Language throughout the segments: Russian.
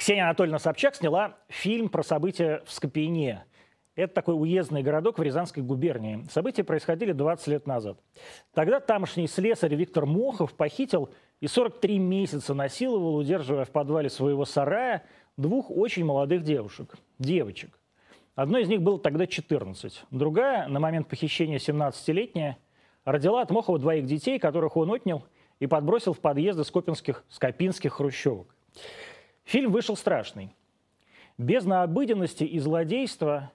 Ксения Анатольевна Собчак сняла фильм про события в Скопине. Это такой уездный городок в Рязанской губернии. События происходили 20 лет назад. Тогда тамошний слесарь Виктор Мохов похитил и 43 месяца насиловал, удерживая в подвале своего сарая, двух очень молодых девушек, девочек. Одной из них было тогда 14, другая, на момент похищения 17-летняя, родила от Мохова двоих детей, которых он отнял и подбросил в подъезды скопинских, скопинских хрущевок. Фильм вышел страшный. Без наобыденности и злодейства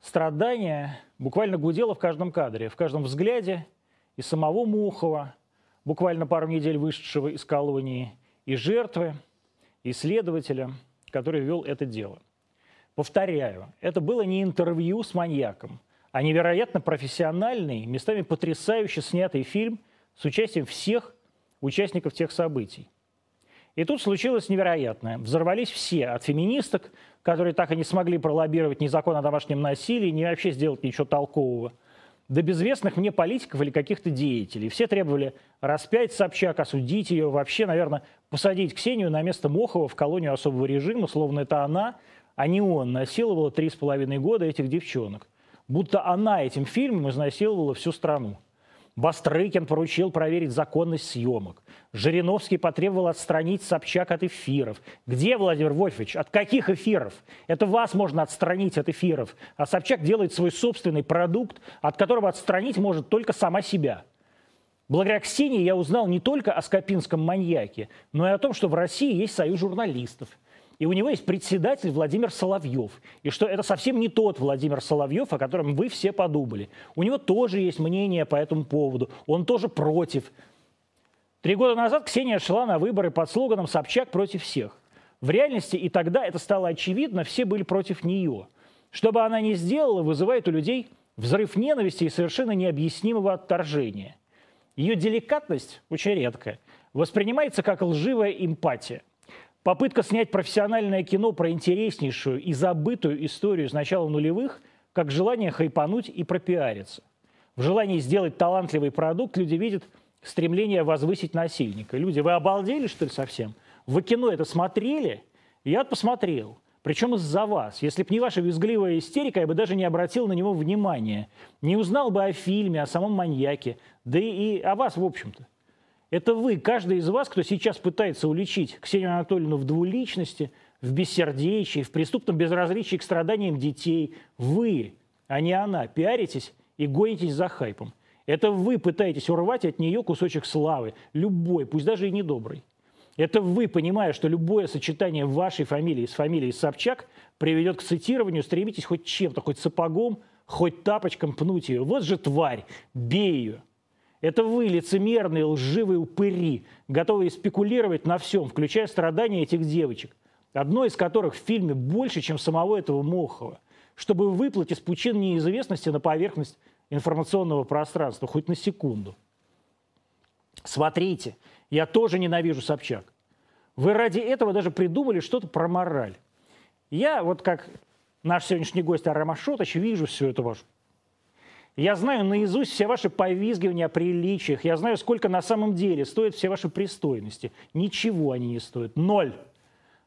страдания буквально гудело в каждом кадре, в каждом взгляде и самого Мухова, буквально пару недель вышедшего из колонии, и жертвы, и следователя, который вел это дело. Повторяю, это было не интервью с маньяком, а невероятно профессиональный, местами потрясающе снятый фильм с участием всех участников тех событий. И тут случилось невероятное. Взорвались все, от феминисток, которые так и не смогли пролоббировать ни закон о домашнем насилии, ни вообще сделать ничего толкового, до безвестных мне политиков или каких-то деятелей. Все требовали распять Собчак, осудить ее, вообще, наверное, посадить Ксению на место Мохова в колонию особого режима, словно это она, а не он, насиловала три с половиной года этих девчонок. Будто она этим фильмом изнасиловала всю страну. Бастрыкин поручил проверить законность съемок. Жириновский потребовал отстранить Собчак от эфиров. Где Владимир Вольфович? От каких эфиров? Это вас можно отстранить от эфиров. А Собчак делает свой собственный продукт, от которого отстранить может только сама себя. Благодаря Ксении я узнал не только о скопинском маньяке, но и о том, что в России есть союз журналистов – и у него есть председатель Владимир Соловьев. И что это совсем не тот Владимир Соловьев, о котором вы все подумали. У него тоже есть мнение по этому поводу. Он тоже против. Три года назад Ксения шла на выборы под слоганом «Собчак против всех». В реальности и тогда это стало очевидно, все были против нее. Что бы она ни сделала, вызывает у людей взрыв ненависти и совершенно необъяснимого отторжения. Ее деликатность, очень редкая, воспринимается как лживая эмпатия. Попытка снять профессиональное кино про интереснейшую и забытую историю с начала нулевых, как желание хайпануть и пропиариться. В желании сделать талантливый продукт люди видят стремление возвысить насильника. Люди, вы обалдели, что ли, совсем? Вы кино это смотрели? Я посмотрел. Причем из-за вас. Если бы не ваша визгливая истерика, я бы даже не обратил на него внимания. Не узнал бы о фильме, о самом маньяке. Да и, и о вас, в общем-то. Это вы, каждый из вас, кто сейчас пытается уличить Ксению Анатольевну в двуличности, в бессердечии, в преступном безразличии к страданиям детей. Вы, а не она, пиаритесь и гонитесь за хайпом. Это вы пытаетесь урвать от нее кусочек славы, любой, пусть даже и недобрый. Это вы, понимая, что любое сочетание вашей фамилии с фамилией Собчак приведет к цитированию, стремитесь хоть чем-то, хоть сапогом, хоть тапочком пнуть ее. Вот же тварь, бей ее. Это вы, лицемерные, лживые упыри, готовые спекулировать на всем, включая страдания этих девочек, одно из которых в фильме больше, чем самого этого Мохова, чтобы выплыть из пучин неизвестности на поверхность информационного пространства, хоть на секунду. Смотрите, я тоже ненавижу Собчак. Вы ради этого даже придумали что-то про мораль. Я, вот как наш сегодняшний гость Арама Шотович, вижу всю эту вашу я знаю наизусть все ваши повизгивания о приличиях. Я знаю, сколько на самом деле стоят все ваши пристойности. Ничего они не стоят. Ноль.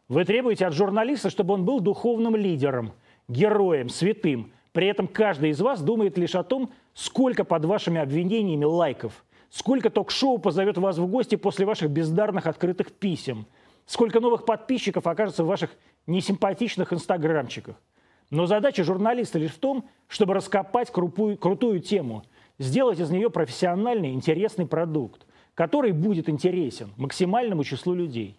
Вы требуете от журналиста, чтобы он был духовным лидером, героем, святым. При этом каждый из вас думает лишь о том, сколько под вашими обвинениями лайков, сколько ток-шоу позовет вас в гости после ваших бездарных открытых писем, сколько новых подписчиков окажется в ваших несимпатичных инстаграмчиках. Но задача журналиста лишь в том, чтобы раскопать крупую, крутую тему, сделать из нее профессиональный, интересный продукт, который будет интересен максимальному числу людей.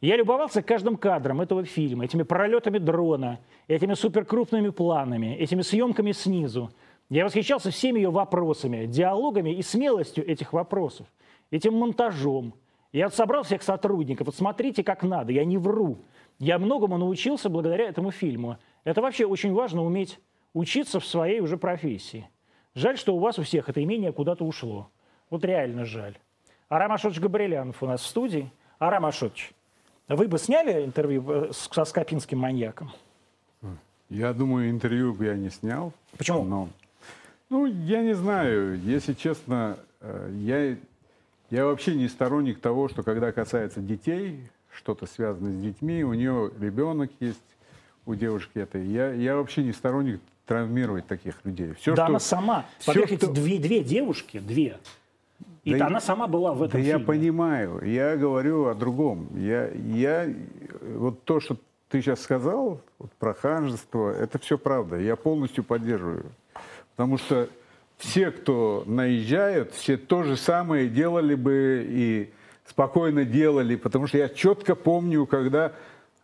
Я любовался каждым кадром этого фильма, этими пролетами дрона, этими суперкрупными планами, этими съемками снизу. Я восхищался всеми ее вопросами, диалогами и смелостью этих вопросов, этим монтажом. Я собрал всех сотрудников, вот смотрите, как надо, я не вру. Я многому научился благодаря этому фильму. Это вообще очень важно уметь учиться в своей уже профессии. Жаль, что у вас у всех это имение куда-то ушло. Вот реально жаль. Арам Ашотович Габрилянов у нас в студии. Арам Ашотович, вы бы сняли интервью э, со Скопинским маньяком? Я думаю, интервью бы я не снял. Почему? Но, ну, я не знаю. Если честно, э, я, я вообще не сторонник того, что когда касается детей, что-то связано с детьми, у нее ребенок есть, у девушки этой. Я, я вообще не сторонник травмировать таких людей. Все, да что, она сама. Все, что... две, две девушки, две. И да она я, сама была в этом Да фильме. я понимаю. Я говорю о другом. Я, я, вот то, что ты сейчас сказал вот, про ханжество, это все правда. Я полностью поддерживаю. Потому что все, кто наезжают, все то же самое делали бы и спокойно делали. Потому что я четко помню, когда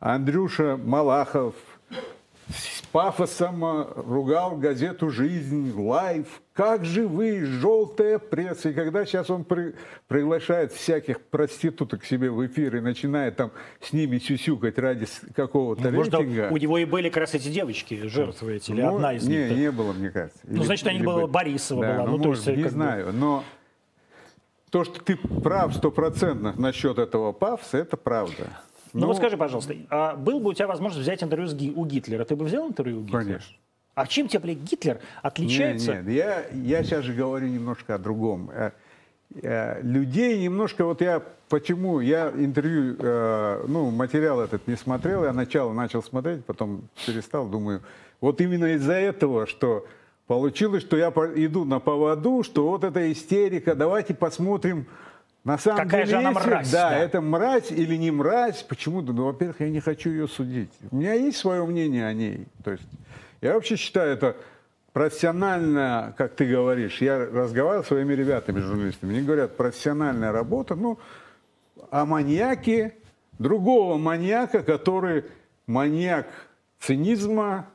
Андрюша Малахов с пафосом э, ругал газету «Жизнь», «Life». Как же вы, желтая пресса. И когда сейчас он при, приглашает всяких проституток к себе в эфир и начинает там с ними сюсюкать ради какого-то ну, рейтинга. Может, у него и были как раз эти девочки, жертвы эти, или ну, одна из не, них. Не, не было, мне кажется. Ну, или, значит, они была Борисова да, была. Ну, ну, может, то есть, не знаю, бы... но то, что ты прав стопроцентно насчет этого пафса, это правда. Ну, ну вот скажи, пожалуйста, а был бы у тебя возможность взять интервью с Ги, у Гитлера, ты бы взял интервью у Гитлера? Конечно. А чем тебе, блядь, Гитлер отличается? Нет, нет, я, я сейчас же говорю немножко о другом. Э, э, людей немножко, вот я почему, я интервью, э, ну, материал этот не смотрел, я начало начал смотреть, потом перестал, думаю, вот именно из-за этого, что получилось, что я иду на поводу, что вот эта истерика, давайте посмотрим, на самом Какая деле, же она мразь. Да, да, это мразь или не мразь. Почему? Ну, во-первых, я не хочу ее судить. У меня есть свое мнение о ней. То есть я вообще считаю это профессионально, как ты говоришь. Я разговаривал с своими ребятами, журналистами. Они говорят, профессиональная работа. Ну, о маньяке, другого маньяка, который маньяк цинизма,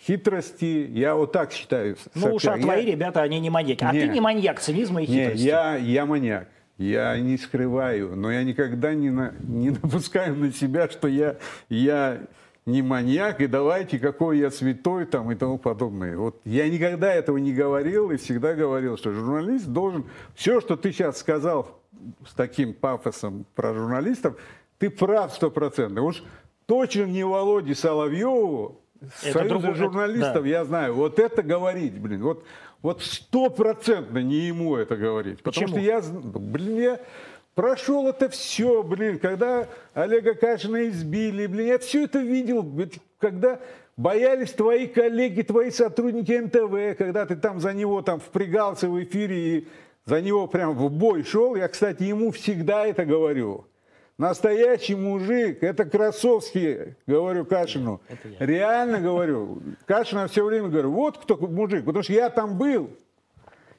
хитрости. Я вот так считаю. Ну уж а твои ребята, они не маньяки. А не, ты не маньяк цинизма и хитрости. Не, я, я маньяк. Я не скрываю, но я никогда не, на, не напускаю на себя, что я, я не маньяк, и давайте, какой я святой там и тому подобное. Вот я никогда этого не говорил и всегда говорил, что журналист должен... Все, что ты сейчас сказал с таким пафосом про журналистов, ты прав стопроцентно. Уж точно не Володе Соловьеву, Союза другой, журналистов, да. я знаю, вот это говорить, блин, вот вот стопроцентно не ему это говорить. Почему? Потому что я, блин, я прошел это все, блин, когда Олега Кашина избили, блин, я все это видел, когда боялись твои коллеги, твои сотрудники НТВ, когда ты там за него там впрягался в эфире и за него прям в бой шел. Я, кстати, ему всегда это говорю. Настоящий мужик, это Красовский, говорю Кашину. Реально говорю. Кашина все время говорю, вот кто мужик, потому что я там был.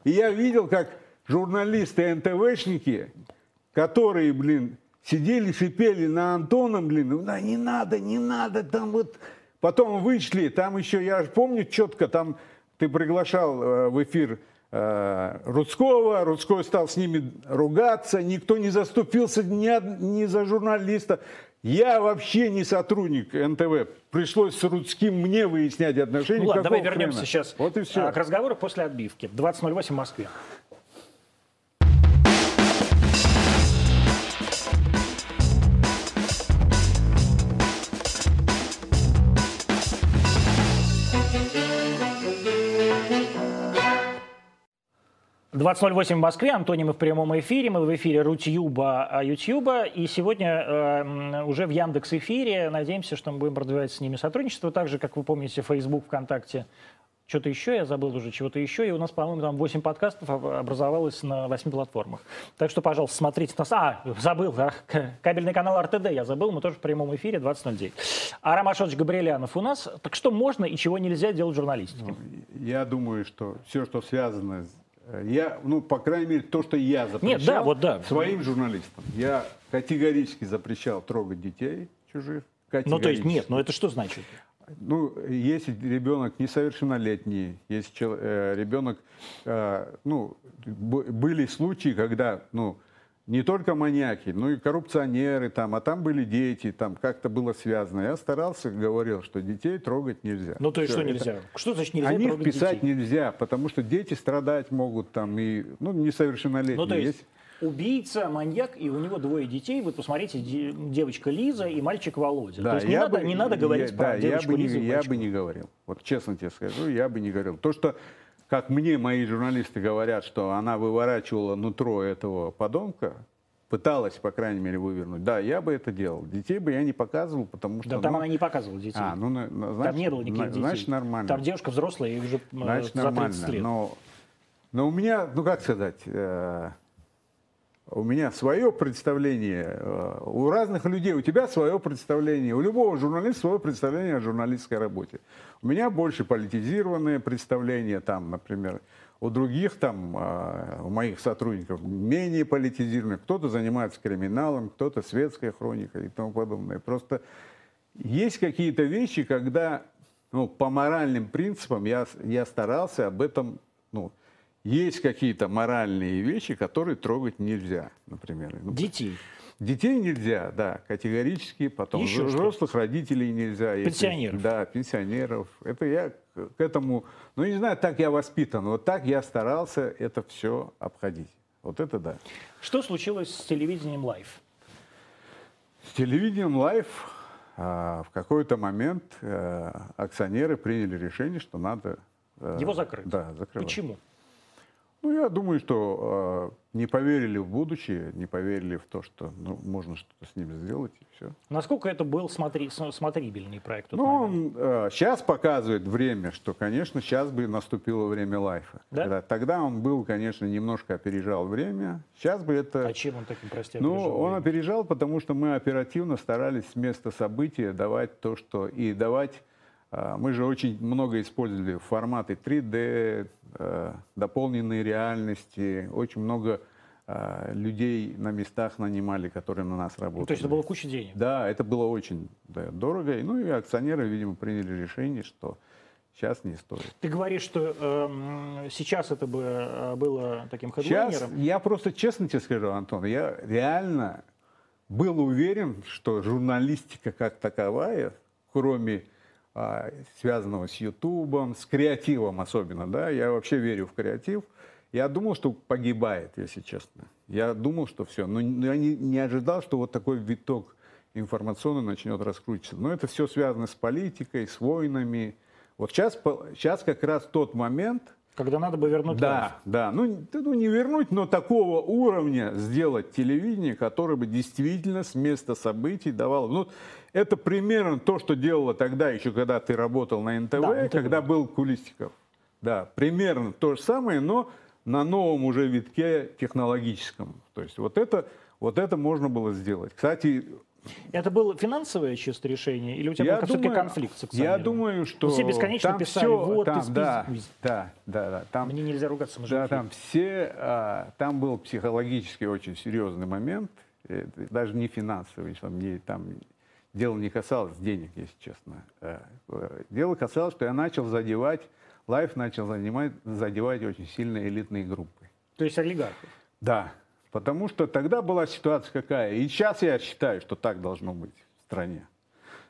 И я видел, как журналисты НТВшники, которые, блин, сидели, шипели на Антона, блин, да не надо, не надо, там вот... Потом вышли, там еще, я помню четко, там ты приглашал э, в эфир Рудского, Рудской стал с ними ругаться, никто не заступился ни, ни за журналиста. Я вообще не сотрудник НТВ. Пришлось с Рудским мне выяснять отношения. Ну ладно, давай вернемся хрена? сейчас вот и все. А, к разговору после отбивки. 20.08 в Москве. 20.08 в Москве. Антоний, мы в прямом эфире. Мы в эфире Рутюба, а, Ютьюба. И сегодня э, уже в Яндекс эфире. Надеемся, что мы будем продвигать с ними сотрудничество. Так же, как вы помните, Facebook, ВКонтакте. Что-то еще, я забыл уже, чего-то еще. И у нас, по-моему, там 8 подкастов образовалось на 8 платформах. Так что, пожалуйста, смотрите нас. А, забыл, да, кабельный канал РТД я забыл. Мы тоже в прямом эфире 20.09. Арам Ашотович Габриэлянов у нас. Так что можно и чего нельзя делать журналистике? Ну, я думаю, что все, что связано с я, ну, по крайней мере, то, что я запрещал Нет, да, вот да. своим журналистам. Я категорически запрещал трогать детей чужих. Ну, то есть нет, но это что значит? Ну, если ребенок несовершеннолетний, если э, ребенок, э, ну, были случаи, когда, ну, не только маньяки, но и коррупционеры там, а там были дети, там как-то было связано. Я старался, говорил, что детей трогать нельзя. Ну то есть Все, что нельзя? Это... Что значит нельзя О них писать детей? нельзя, потому что дети страдать могут там и, ну, несовершеннолетние. Ну то есть, есть убийца, маньяк, и у него двое детей. Вот посмотрите, девочка Лиза и мальчик Володя. Да, То есть не, надо, не надо говорить я, про да, девочку я бы Лизу. Не, я бы не говорил. Вот честно тебе скажу, я бы не говорил. То, что как мне мои журналисты говорят, что она выворачивала нутро этого подонка, пыталась, по крайней мере, вывернуть. Да, я бы это делал. Детей бы я не показывал, потому что... Да, там ну, она не показывала детей. А, ну, на- на- там значит, не было никаких детей. Значит, нормально. Там девушка взрослая и уже э, Значит, за 30 нормально. лет. Но, но у меня, ну как сказать, э, у меня свое представление, э, у разных людей, у тебя свое представление, у любого журналиста свое представление о журналистской работе. У меня больше политизированное представление, там, например, у других, там, э, у моих сотрудников менее политизированное. Кто-то занимается криминалом, кто-то светской хроникой и тому подобное. Просто есть какие-то вещи, когда ну, по моральным принципам я, я старался об этом, ну, есть какие-то моральные вещи, которые трогать нельзя, например. Ну, Детей. Детей нельзя, да, категорически. Потом Еще что? взрослых родителей нельзя. если- Пенсионеров. да, пенсионеров. Это я к этому, ну не знаю, так я воспитан, вот так я старался это все обходить. Вот это да. Что случилось с телевидением Life? С телевидением Life а, в какой-то момент э, акционеры приняли решение, что надо... э, Его закрыть. Да, закрывать. Почему? Ну, я думаю, что э, не поверили в будущее, не поверили в то, что ну, можно что-то с ними сделать, и все. Насколько это был смотри, смотрибельный проект? Ну, он сейчас показывает время, что, конечно, сейчас бы наступило время Life а. Да? Когда- тогда он был, конечно, немножко опережал время. Сейчас бы это... А чем он таким, прости, Ну, он время? опережал, потому что мы оперативно старались с места события давать то, что... И давать... а, Мы же очень много использовали форматы 3D, э, дополненной реальности. Очень много а, людей на местах нанимали, которые на нас работали. Ну, то есть это было куча денег. Да, это было очень да, дорого. Ну и акционеры, видимо, приняли решение, что сейчас не стоит. Ты говоришь, что эм, сейчас это бы э, было таким Сейчас хедлайнером. я просто честно тебе скажу, Антон, я реально был уверен, что журналистика как таковая, кроме а, связанного с Ютубом, с креативом особенно, да, я вообще верю в креатив. Я думал, что погибает, если честно. Я думал, что все. Но я не, не ожидал, что вот такой виток информационный начнет раскручиваться. Но это все связано с политикой, с войнами. Вот сейчас, сейчас как раз тот момент, Когда надо бы вернуть да, да. Ну, ну, не вернуть, но такого уровня сделать телевидение, которое бы действительно с места событий давало. Ну, это примерно то, что делало тогда, еще когда ты работал на НТВ, Да, НТВ. когда был Кулистиков. Да, примерно то же самое, но на новом уже витке технологическом. То есть вот это, вот это можно было сделать. Кстати, Это было финансовое чисто решение? Или у тебя я был все-таки конфликт с я думаю, что Все бесконечно там писали, всё- вот, там, да, да, да, да, там Мне нельзя ругаться, мы же Да, там все, а, там был психологически очень серьезный момент, э, даже не финансовый, что мне там дело не касалось денег, если честно. Э, э, Дело касалось, что я начал задевать, лайф начал занимать, задевать очень сильно элитные группы. То есть олигархов. Да, потому что тогда была ситуация какая, и сейчас я считаю, что так должно быть в стране.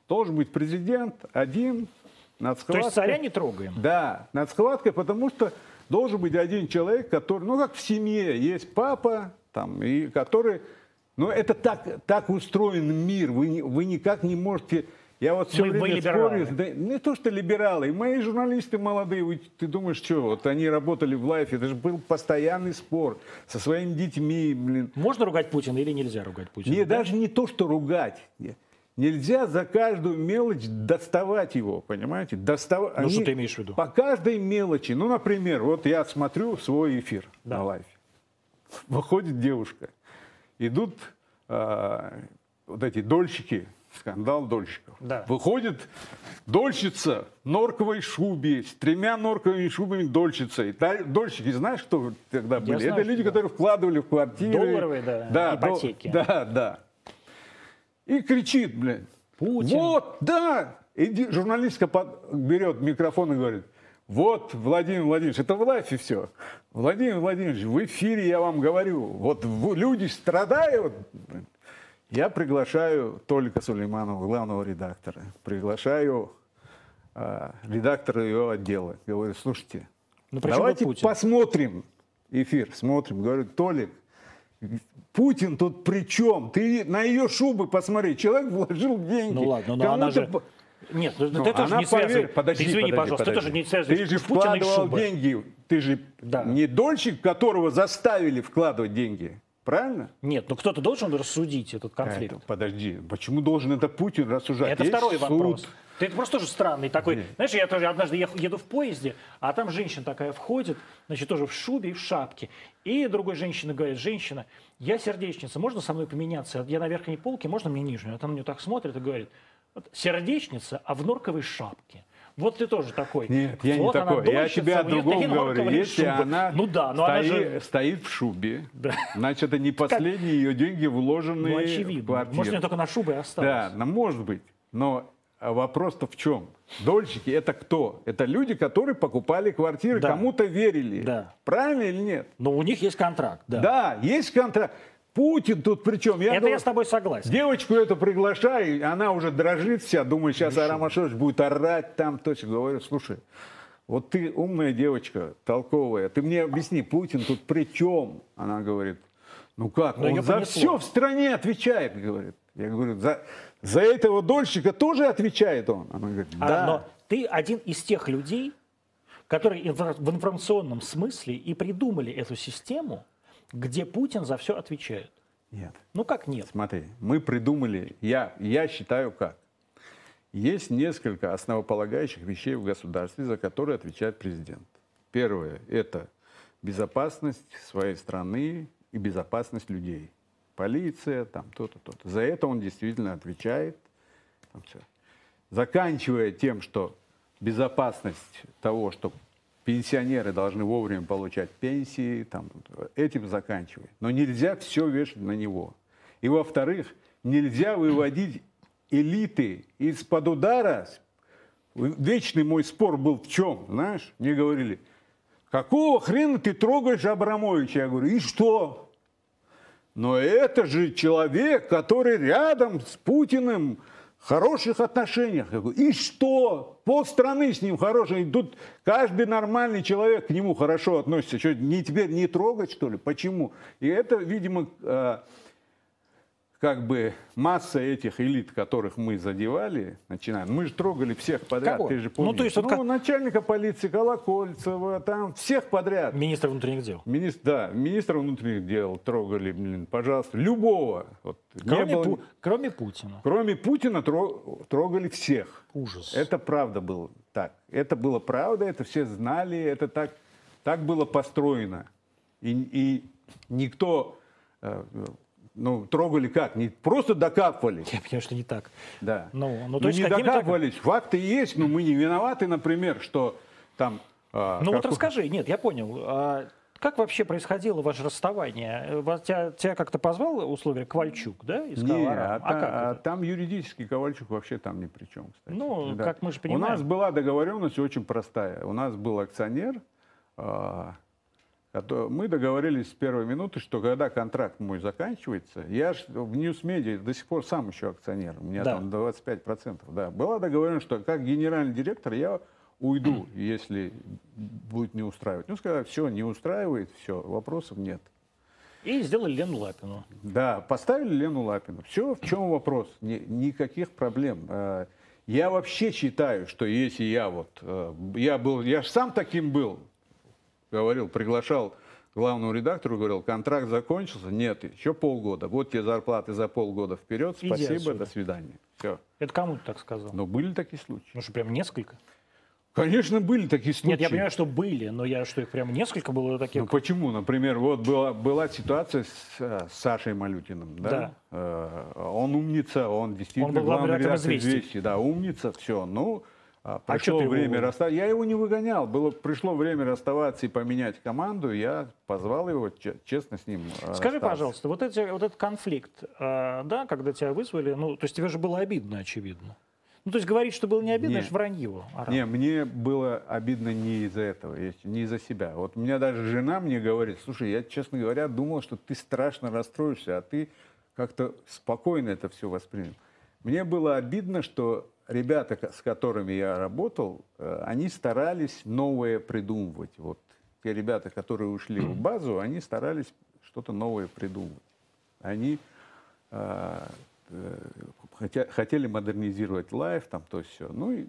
Должен быть президент один, над То есть царя не трогаем? да, над схваткой, потому что должен быть один человек, который, ну как в семье, есть папа, там, и который, ну это так, так устроен мир, вы, вы никак не можете, я вот все Мы- время либералы. спорю, да, не то что либералы, мои журналисты молодые, вы- ты думаешь, что, вот они работали в лайфе, это же был постоянный спор со своими детьми, блин, Можно ругать Путина или нельзя ругать Путина? не, да? даже не то, что ругать. Не- Нельзя за каждую мелочь доставать его, понимаете? Достав... Ну, что Они ты имеешь в виду? По каждой мелочи. Ну, например, вот я смотрю свой эфир Да. на лайфе. Выходит девушка. Идут а, вот эти дольщики, скандал дольщиков. Да. Выходит дольщица в норковой шубе, с тремя норковыми шубами дольщицей. Та- Дольщики, знаешь, кто тогда были? знаю, Это люди, да. которые вкладывали в квартиры. Долларовые, да, да ипотеки. Да, да. И кричит, блин. Путин. Вот, да. И журналистка под- берет микрофон и говорит, вот, Владимир Владимирович, это в лайфе все. Владимир Владимирович, в эфире я вам говорю, вот люди страдают. Я приглашаю Толика Сулейманова, главного редактора, приглашаю а, редактора его отдела. Говорю, слушайте, Ну, давайте посмотрим эфир, смотрим. Говорю, Толик, Путин тут при чем? Ты на ее шубы посмотри. Человек вложил деньги. Ну ладно, но она Кому-то же... Нет, ну, Ну, ты тоже она не связывай. поверь- Подожди, Ты извини, подожди, пожалуйста, ты подожди. тоже не связываешь Ты же Путина вкладывал деньги. Ты же Да. не дольщик, которого заставили вкладывать деньги. Правильно? Нет, ну кто-то должен рассудить этот конфликт. Это, подожди, почему должен это Путин рассуждать? Это Есть второй суд. вопрос. Ты это просто тоже странный такой. Нет. Знаешь, я тоже однажды еду в поезде, а там женщина такая входит, значит, тоже в шубе и в шапке. И другой женщина говорит, женщина, я сердечница, можно со мной поменяться? Я на верхней полке, можно мне нижнюю? А там на нее так смотрит и говорит, сердечница, а в норковой шапке. Вот ты тоже такой. Нет, я не вот она такой. Я дольщица, тебе о другом говорю. Если шубы. она, Ну да, но она стоит, же... стоит в шубе, Да. значит, это не последние ее деньги, вложенные Ну, в очевидно. квартиру. Может, у только на шубы и Да, осталось. ну, может быть. Но а вопрос-то в чем? Дольщики это кто? Это люди, которые покупали квартиры, Да. кому-то верили. Да. Правильно или нет? Но у них есть контракт, да. Да, есть контракт. Путин тут причем. Я Это думаю, я с тобой согласен. Девочку эту приглашаю, она уже дрожит вся, думаю, сейчас Арам Ашотович будет орать там, точно говорю, слушай, вот ты умная девочка, толковая, ты мне объясни, Путин тут при чем? Она говорит, ну как, Но он её за понесло. все в стране отвечает, говорит. Я говорю, за, за этого дольщика тоже отвечает он? Она говорит, А, да. Но ты один из тех людей, которые в информационном смысле и придумали эту систему, где Путин за все отвечает. Нет. Ну как нет? Смотри, мы придумали, я, я считаю как. Есть несколько основополагающих вещей в государстве, за которые отвечает президент. Первое – это безопасность своей страны и безопасность людей. Полиция, там то-то, то-то. За это он действительно отвечает. Там всё. Заканчивая тем, что безопасность того, что пенсионеры должны вовремя получать пенсии, там, этим заканчивая. Но нельзя все вешать на него. И во-вторых, нельзя выводить элиты из-под удара. Вечный мой спор был в чем, знаешь? Мне говорили, какого хрена ты трогаешь Абрамовича? Я говорю, и что? Но это же человек, который рядом с Путиным хороших отношениях. Я говорю, и что? Полстраны с ним хорошие. Тут каждый нормальный человек к нему хорошо относится. Что, не теперь не трогать, что ли? Почему? И это, видимо, э, как бы масса этих элит, которых мы задевали, начинаем. Мы же трогали всех подряд, Кого? ты же Ну, помнишь. то есть вот как- начальника полиции Колокольцева, там всех подряд. Министр внутренних дел. Министр, да, министра внутренних дел трогали, блин, пожалуйста, любого. Вот, Кроме, было- Пу- кроме Путина. Кроме Путина тро- трогали всех. Ужас. Это правда было так. Это было правда, это все знали, это так, так было построено. И, и никто, э, ну, трогали как? Не просто докапывали. Я понимаю, что не так. Да. Ну, ну, то Ну, есть не какими-то- докапывались. Факты есть, но мы не виноваты, например, что там... а, Ну вот как- расскажи, нет, я понял. А как вообще происходило ваше расставание? Э, Тебя, тебя как-то позвал, условия, Ковальчук, да? И сказал, Не, а, а как а это? там юридический Ковальчук вообще там ни при чем, кстати. Ну, как мы же У понимаем. нас была договоренность очень простая. У нас был акционер, кото- мы договорились с первой минуты, что когда контракт мой заканчивается, я в Ньюсмедиа до сих пор сам еще акционер, у меня Да. там 25%. Да. Была договоренность, что как генеральный директор я уйду, если будет не устраивать. Ну, сказали, все, не устраивает, все, вопросов нет. И сделали Лену Лапину. Да, поставили Лену Лапину. Все, в чем вопрос? Ни- никаких проблем. Э, Я вообще считаю, что если я вот, э, я был, я же сам таким был, говорил, приглашал главному редактору, говорил, контракт закончился, нет, еще полгода, вот тебе зарплаты за полгода вперед, Иди спасибо, отсюда. до свидания. Все. Это кому ты так сказал? Но были такие случаи. Ну что, прям несколько? Конечно, были такие случаи. Нет, я понимаю, что были, но я что, их прям несколько было таких? Ну почему? Например, вот была, была ситуация с, э, с Сашей Малютиным. Да? Да. Э, Он умница, он действительно Он был главный редактор «Известий». Да, умница, все. Ну, а, А пришло его время уволил? расставаться. Я его не выгонял. Было, пришло время расставаться и поменять команду. Я позвал его, че- честно с ним э, Скажи, расстаться. пожалуйста, вот, эти, вот этот конфликт, э, да, когда тебя вызвали, ну, то есть тебе же было обидно, очевидно. Ну, то есть говорить, что было не обидно, Не. это ж вранье. Арам. Не, мне было обидно не из-за этого, не из-за себя. Вот у меня даже жена мне говорит, слушай, я, честно говоря, думал, что ты страшно расстроишься, а ты как-то спокойно это все воспринял. Мне было обидно, что ребята, с которыми я работал, э, они старались новое придумывать. Вот те ребята, которые ушли в базу, они старались что-то новое придумывать. Они э, э, хотели модернизировать лайф, там то все. Ну, и,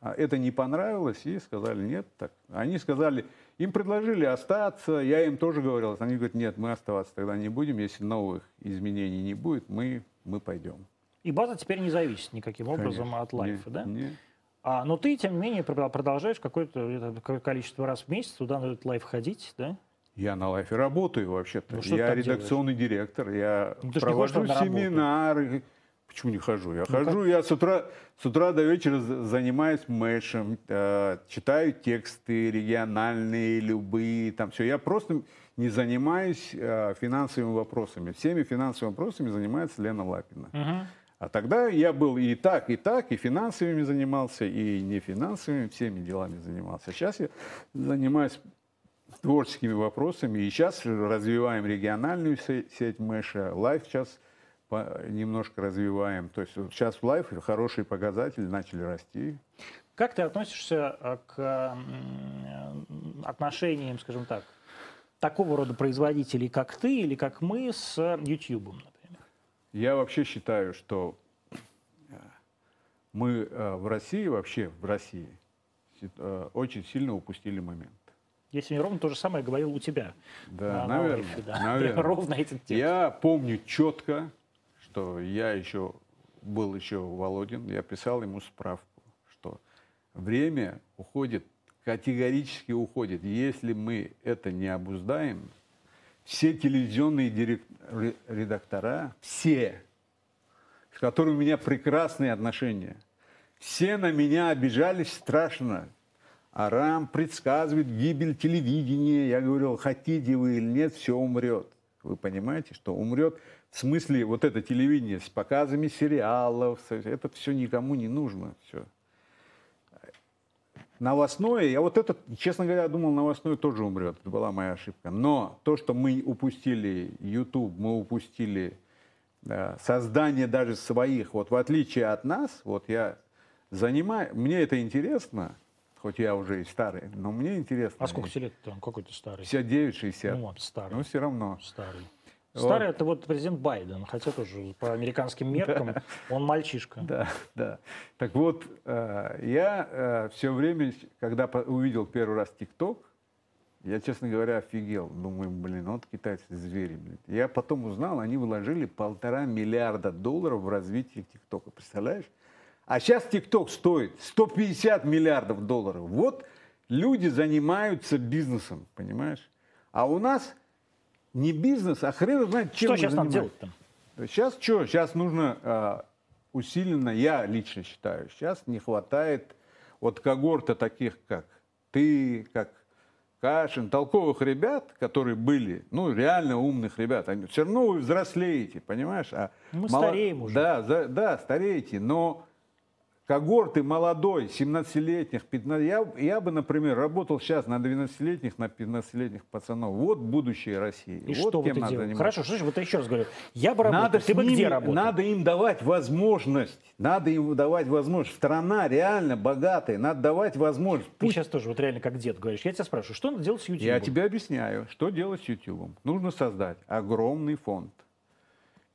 а это не понравилось, и сказали, нет, так. Они сказали, им предложили остаться, я им тоже говорил, они говорят, нет, мы оставаться тогда не будем, если новых изменений не будет, мы, мы пойдем. И база теперь не зависит никаким образом Конечно. от лайфа, да? не. А, но ты, тем не менее, продол- продолжаешь какое-то количество раз в месяц туда на этот лайф ходить, да? Я на лайфе работаю вообще-то. Ну, я редакционный директор, я Ну, провожу. Ну, семинары. Почему не хожу? Я хожу, я с утра, с утра до вечера за- занимаюсь мэшем, э, читаю тексты региональные, любые, там все. Я просто не занимаюсь э, финансовыми вопросами. Всеми финансовыми вопросами занимается Лена Лапина. Мгм. А тогда я был и так, и так, и финансовыми занимался, и не финансовыми, всеми делами занимался. Сейчас я занимаюсь творческими вопросами, и сейчас развиваем региональную се- сеть Мэша, лайф сейчас немножко развиваем. То есть сейчас в лайф хорошие показатели начали расти. Как ты относишься э, к отношениям, скажем так, такого рода производителей, как ты или как мы, с YouTube, например? Я вообще считаю, что э, мы э, в России, вообще в России, си- э, очень сильно упустили момент. Если не ровно то же самое говорил у тебя. Да, на- на наверное, лайфе, да. наверное. Ровно этот текст. Я помню четко, что я еще был еще Володин, я писал ему справку, что время уходит, категорически уходит. Если мы это не обуздаем, все телевизионные редактора, все, с которыми у меня прекрасные отношения, все на меня обижались страшно. Арам предсказывает гибель телевидения. Я говорил, хотите вы или нет, все умрет. Вы понимаете, что умрет в смысле вот это телевидение с показами сериалов, это все никому не нужно. Все. Новостное, я вот это, честно говоря, думал, новостное тоже умрет. Это была моя ошибка. Но то, что мы упустили YouTube, мы упустили э, создание даже своих, вот в отличие от нас, вот я занимаю, мне это интересно, хоть я уже и старый, но мне интересно. А сколько тебе лет там? Какой ты старый? 59-60. Ну вот, старый. Ну, все равно. Старый. Старый это вот президент Байден, хотя тоже по американским меркам он мальчишка. Да, да. Так вот, э, я все время, когда увидел первый раз ТикТок, я, честно говоря, офигел. Думаю, блин, вот китайцы звери, блин. Я потом узнал, они вложили полтора миллиарда долларов в развитие ТикТока. Представляешь? А сейчас ТикТок стоит 150 миллиардов долларов. Вот люди занимаются бизнесом, понимаешь? А у нас не бизнес, а хрен знает, чем Что сейчас надо занимаемся. делать-то? Сейчас что? Сейчас нужно а, усиленно, я лично считаю, сейчас не хватает вот когорта таких, как ты, как Кашин, толковых ребят, которые были, ну, реально умных ребят. Они, все равно вы взрослеете, понимаешь? А Мы мало- стареем уже. Да, за- да, стареете, но когорты молодой, 17-летних, 15 я, я бы, например, работал сейчас на 12-летних, на 15-летних пацанов. Вот будущее России. И вот что кем ты надо заниматься. Хорошо, слушай, вот я еще раз говорю. Я бы работал, Надо, ты бы где работал? надо им давать возможность. Надо им давать возможность. Страна реально богатая. Надо давать возможность. Ты Пусть- сейчас тоже вот реально как дед говоришь. Я тебя спрашиваю, что надо делать с YouTube? Я тебе объясняю, что делать с YouTube. Нужно создать огромный фонд.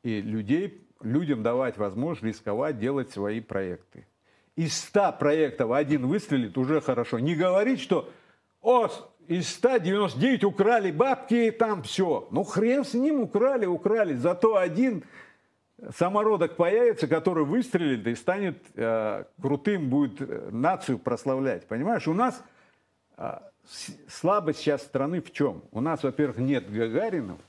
И людей, людям давать возможность рисковать, делать свои проекты. Из 100 проектов один выстрелит, уже хорошо. Не говорить, что о, из 199 украли бабки, там все. Ну хрен с ним, украли, украли. Зато один самородок появится, который выстрелит и станет э, крутым, будет э, нацию прославлять. Понимаешь, у нас с- слабость сейчас страны в чем? У нас, во-первых, нет Гагаринов.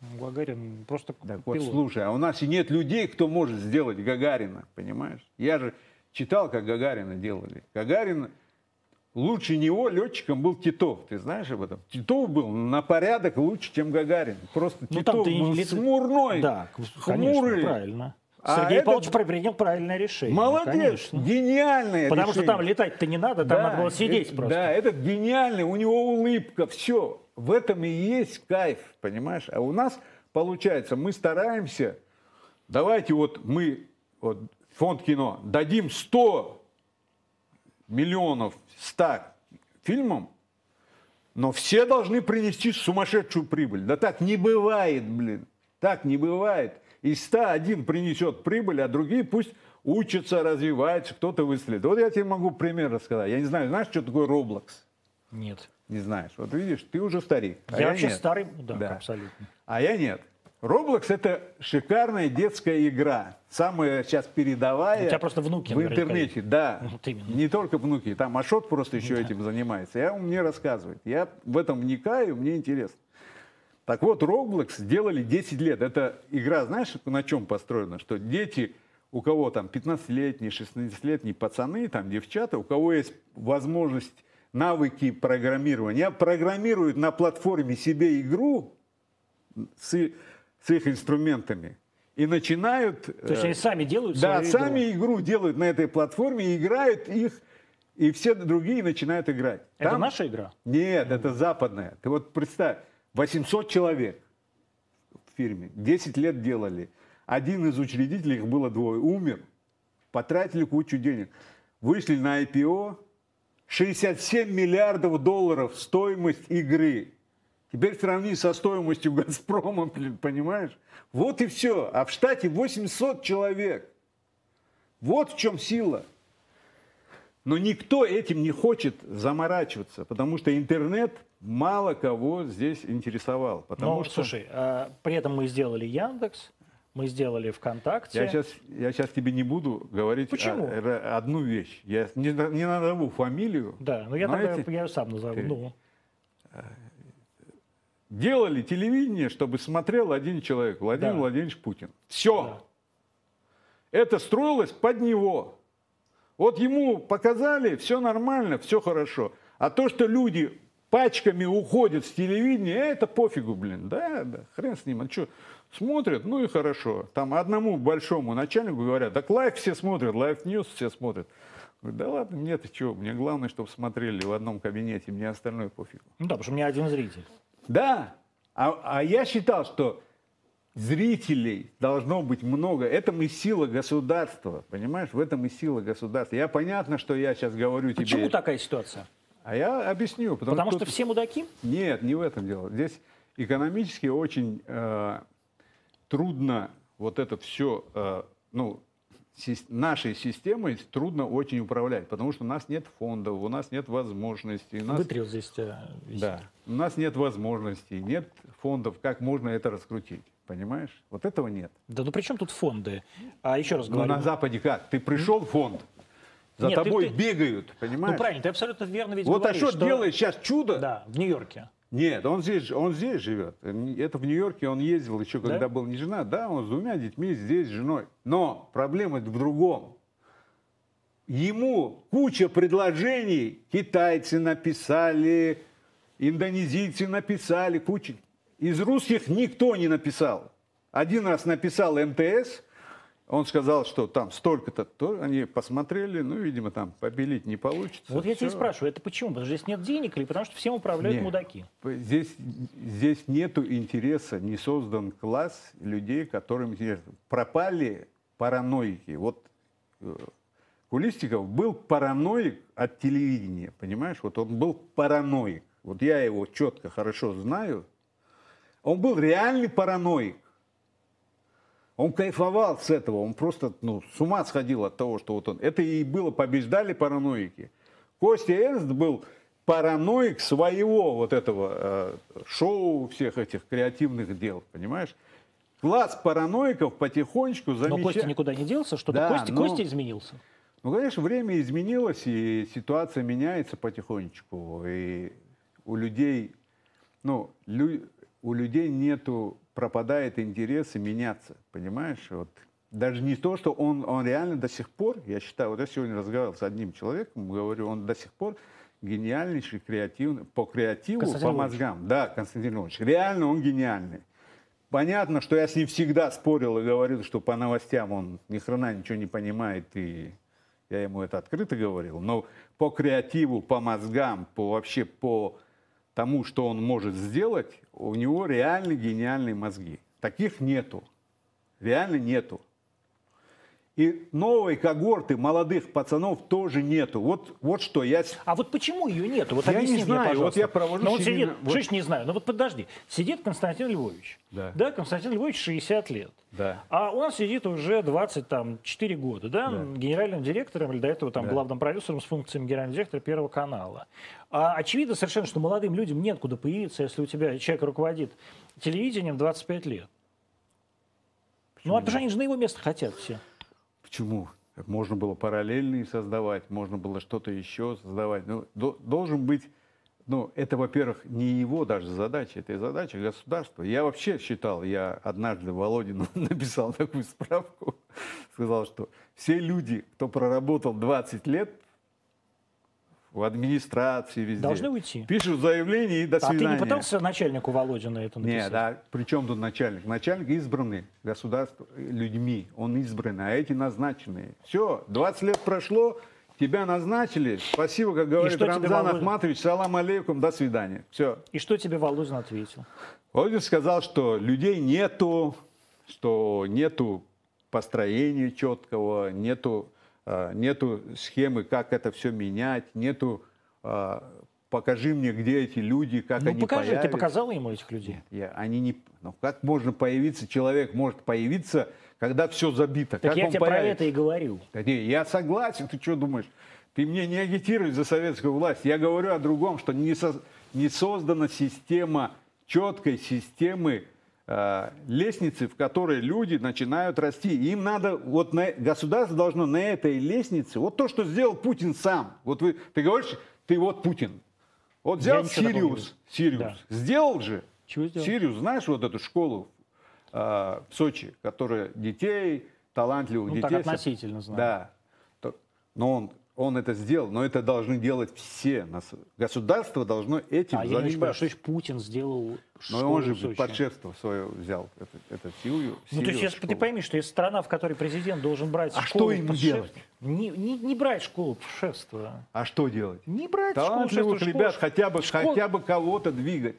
Ну, Гагарин просто Так вот, пилот. слушай, а у нас и нет людей, кто может сделать Гагарина, понимаешь? Я же читал, как Гагарина делали. Гагарин, лучше него летчиком был Титов. Ты знаешь об этом? Титов был на порядок лучше, чем Гагарин. Просто Ну, Титов был лет- смурной, Да, конечно, хмурый. правильно. А Сергей этот- Павлович принял правильное решение. Молодец, конечно. гениальное Потому что решение. там летать-то не надо, там надо было сидеть это- просто. Да, этот гениальный, у него улыбка, все. В этом и есть кайф, понимаешь? А у нас получается, мы стараемся, давайте вот мы, вот, фонд кино, дадим 100 миллионов 100 фильмам, но все должны принести сумасшедшую прибыль. Да так не бывает, блин. Так не бывает. из 100 один принесет прибыль, а другие пусть учатся, развиваются, кто-то выстрелит. Вот я тебе могу пример рассказать. Я не знаю, знаешь, что такое Roblox? Нет. Не знаешь. Вот видишь, ты уже старик. А я, вообще нет. старый мудак, да. абсолютно. А я нет. Roblox это шикарная детская игра. Самая сейчас передовая. У тебя просто внуки. В интернете, да. Вот Не только внуки. Там Ашот просто еще да. этим занимается. Я он мне рассказывает. Я в этом вникаю, мне интересно. Так вот, Roblox сделали 10 лет. Это игра, знаешь, на чем построена? Что дети, у кого там 15-летние, 16-летние пацаны, там девчата, у кого есть возможность навыки программирования, программируют на платформе себе игру с, с их инструментами и начинают... То есть они сами делают Да, сами игру. игру делают на этой платформе, играют их, и все другие начинают играть. Это Там... наша игра? Нет, это западная. Ты вот представь, 800 человек в фирме, 10 лет делали. Один из учредителей, их было двое, умер. Потратили кучу денег. Вышли на IPO, 67 миллиардов долларов стоимость игры. Теперь сравни со стоимостью Газпрома, понимаешь? Вот и все. А в штате 800 человек. Вот в чем сила. Но никто этим не хочет заморачиваться, потому что интернет мало кого здесь интересовал. Потому Но, что... слушай, а, при этом мы сделали Яндекс, мы сделали ВКонтакте. Я сейчас, я сейчас тебе не буду говорить Почему? О, одну вещь. Я не, не назову фамилию. Да, но я тогда я сам назову. Ты, ну. Делали телевидение, чтобы смотрел один человек, Владимир да. Владимирович Путин. Все. Да. Это строилось под него. Вот ему показали, все нормально, все хорошо. А то, что люди пачками уходят с телевидения, это пофигу, блин. Да, да, хрен с ним. А что, смотрят, ну и хорошо. Там одному большому начальнику говорят, так Life все смотрят, LifeNews все смотрят. Говорит, да ладно, мне ты что, мне главное, чтобы смотрели в одном кабинете, мне остальное пофигу. Ну да, потому что у меня один зритель. Да, а, а я считал, что зрителей должно быть много. Это и сила государства, понимаешь? В этом и сила государства. Я понятно, что я сейчас говорю Почему тебе... Почему такая ситуация? А я объясню. Потому, потому что, что все мудаки? Нет, не в этом дело. Здесь экономически очень э, трудно вот это все, э, ну, нашей системой трудно очень управлять, потому что у нас нет фондов, у нас нет возможностей. У нас... Вытрел здесь э, Да, у нас нет возможностей, нет фондов, как можно это раскрутить. Понимаешь? Вот этого нет. Да ну при чем тут фонды? А еще раз говорю. Ну на Западе как? Ты пришел в фонд, за Нет, тобой ты, бегают, понимаешь? Ну правильно, ты абсолютно верно ведь Вот говоришь, а что, что делает сейчас чудо? Да, в Нью-Йорке. Нет, он здесь, он здесь живет. Это в Нью-Йорке он ездил еще, когда да? был не жена. Да, он с двумя детьми здесь, с женой. Но проблема в другом. Ему куча предложений. Китайцы написали, индонезийцы написали, куча. Из русских никто не написал. Один раз написал МТС, он сказал, что там столько-то, то они посмотрели, ну, видимо, там побелить не получится. Вот я тебя спрашиваю, это почему? Потому что здесь нет денег или потому что всем управляют нет, мудаки? Здесь, здесь нету интереса, не создан класс людей, которым интересно. Пропали параноики. Вот э, Кулистиков был параноик от телевидения, понимаешь? Вот он был параноик. Вот я его четко, хорошо знаю. Он был реальный параноик. Он кайфовал с этого, он просто ну, с ума сходил от того, что вот он... Это и было, побеждали параноики. Костя Эрнст был параноик своего вот этого э, шоу, всех этих креативных дел, понимаешь? Класс параноиков потихонечку замечает... Но Костя никуда не делся, что-то да, Костя, но... Костя изменился. Ну, конечно, время изменилось, и ситуация меняется потихонечку. И у людей, ну, лю... у людей нету пропадает интерес и меняться, понимаешь? Вот. Даже не то, что он, он реально до сих пор, я считаю, вот я сегодня разговаривал с одним человеком, говорю, он до сих пор гениальнейший креативный, по креативу, по мозгам. Да, Константин Ильич, реально он гениальный. Понятно, что я с ним всегда спорил и говорил, что по новостям он ни хрена ничего не понимает, и я ему это открыто говорил. Но по креативу, по мозгам, по вообще по тому, что он может сделать, у него реально гениальные мозги. Таких нету. Реально нету. И новой когорты молодых пацанов тоже нету. Вот, вот что я... А вот почему ее нету? Вот Я не мне, знаю, пожалуйста. вот я провожу Ну вот сидит, вот- Шиш, не знаю, ну вот подожди. Сидит Константин Львович. Да. Константин Львович 60 лет. Да. А он сидит уже 24 года, да, Да. генеральным директором или до этого там Да. главным продюсером с функциями генерального директора Первого канала. А очевидно совершенно, что молодым людям нет куда появиться, если у тебя человек руководит телевидением 25 лет. Ну, а потому что они же на его место хотят все. Почему? Можно было параллельные создавать, можно было что-то еще создавать. Ну, до- должен быть, ну, это, во-первых, не его даже задача, это задача государства. Я вообще считал, я однажды Володину написал такую справку, сказал, что все люди, кто проработал 20 лет в администрации, везде, Должны уйти. пишут заявление и до А ты свидания. не пытался начальнику Володина это написать? Нет, а при чем тут начальник? Начальник избранный государством, людьми. Он избранный, а эти назначенные. Все, 20 лет прошло, тебя назначили. Спасибо, как говорит Рамзан Володя? Ахматович, салам алейкум, до свидания. Все. И что тебе Володин ответил? Володя сказал, что людей нету, что нету построения четкого, нету, нету схемы, как это все менять, нету а, покажи мне, где эти люди, как ну они покажи, появятся. ты показал ему этих людей? Я, они не, ну как можно появиться, человек может появиться, когда все забито. Так как я тебе про появится? это и говорю. Да не, я согласен, ты что думаешь? Ты мне не агитируй за советскую власть. Я говорю о другом, что не, со- не создана система, четкой системы э, лестницы, в которой люди начинают расти. Им надо, вот на, государство должно на этой лестнице, вот то, что сделал Путин сам. Вот вы, ты говоришь, ты вот Путин. Вот взял Сириус, Сириус, Да. сделал же. Чего сделал? Сириус, знаешь вот эту школу э, в Сочи, которая детей, талантливых Ну, детей... так относительно знаю. Да. Но он, он это сделал, но это должны делать все. Государство должно этим А я не понимаю, заниматься. что Путин сделал Но школу он же под шефство свое взял, это, это Сирию. Ну, то есть, если ты пойми, что есть страна, в которой президент должен брать А школу что ему под делать? Не, не, не брать школу в шефство. А что делать? Не брать школу Талантливых шефство. ребят Школа- хотя бы, школа- хотя бы кого-то двигать.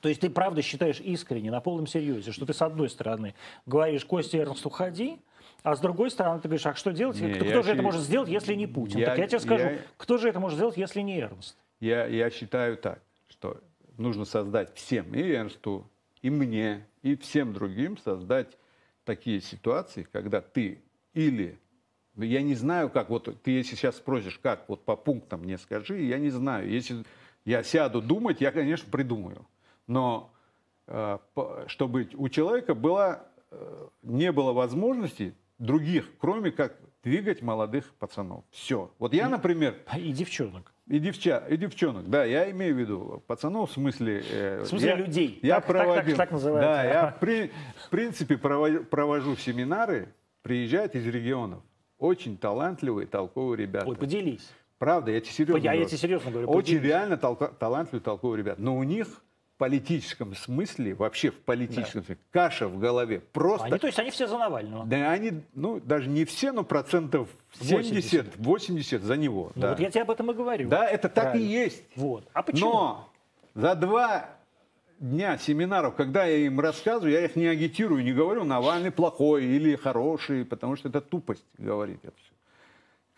То есть ты правда считаешь искренне, на полном серьезе, что ты с одной стороны говоришь, Костя Эрнст, уходи, а с другой стороны ты говоришь, а что делать? Не, кто кто же это может сделать, если не Путин? Я- так я тебе скажу, я- кто же это может сделать, если не Эрнст? Я, я считаю так, что нужно создать всем, и Эрнсту, и мне, и всем другим создать такие ситуации, когда ты или ну, я не знаю, как вот ты если сейчас спросишь, как вот по пунктам мне скажи, я не знаю. Если я сяду думать, я, конечно, придумаю. Но э, чтобы у человека была, э, не было возможности других, кроме как двигать молодых пацанов. Все. Вот я, например, И девчонок. и, девча, и девчонок, да, я имею в виду пацанов в смысле... э, В смысле я- людей. Я Так- так- проводил, так- так называется. Да, я при- в принципе провожу, провожу семинары, приезжают из регионов. Очень талантливые, толковые ребята. Ой, поделись. Правда, я тебе серьезно Я- я говорю. тебе серьезно говорю, Очень поделись. реально толка- талантливые, толковые ребята. Но у них политическом смысле, вообще в политическом смысле, каша в голове. Просто Они, то есть они все за Навального. да они, ну, даже не все, но процентов 80. 70-80 за него. Ну, да. Вот я тебе об этом и говорю. Да, это так и Правильно. есть. Вот. А почему? Но за два дня семинаров, когда я им рассказываю, я их не агитирую, не говорю, Навальный плохой или хороший, потому что это тупость говорить это.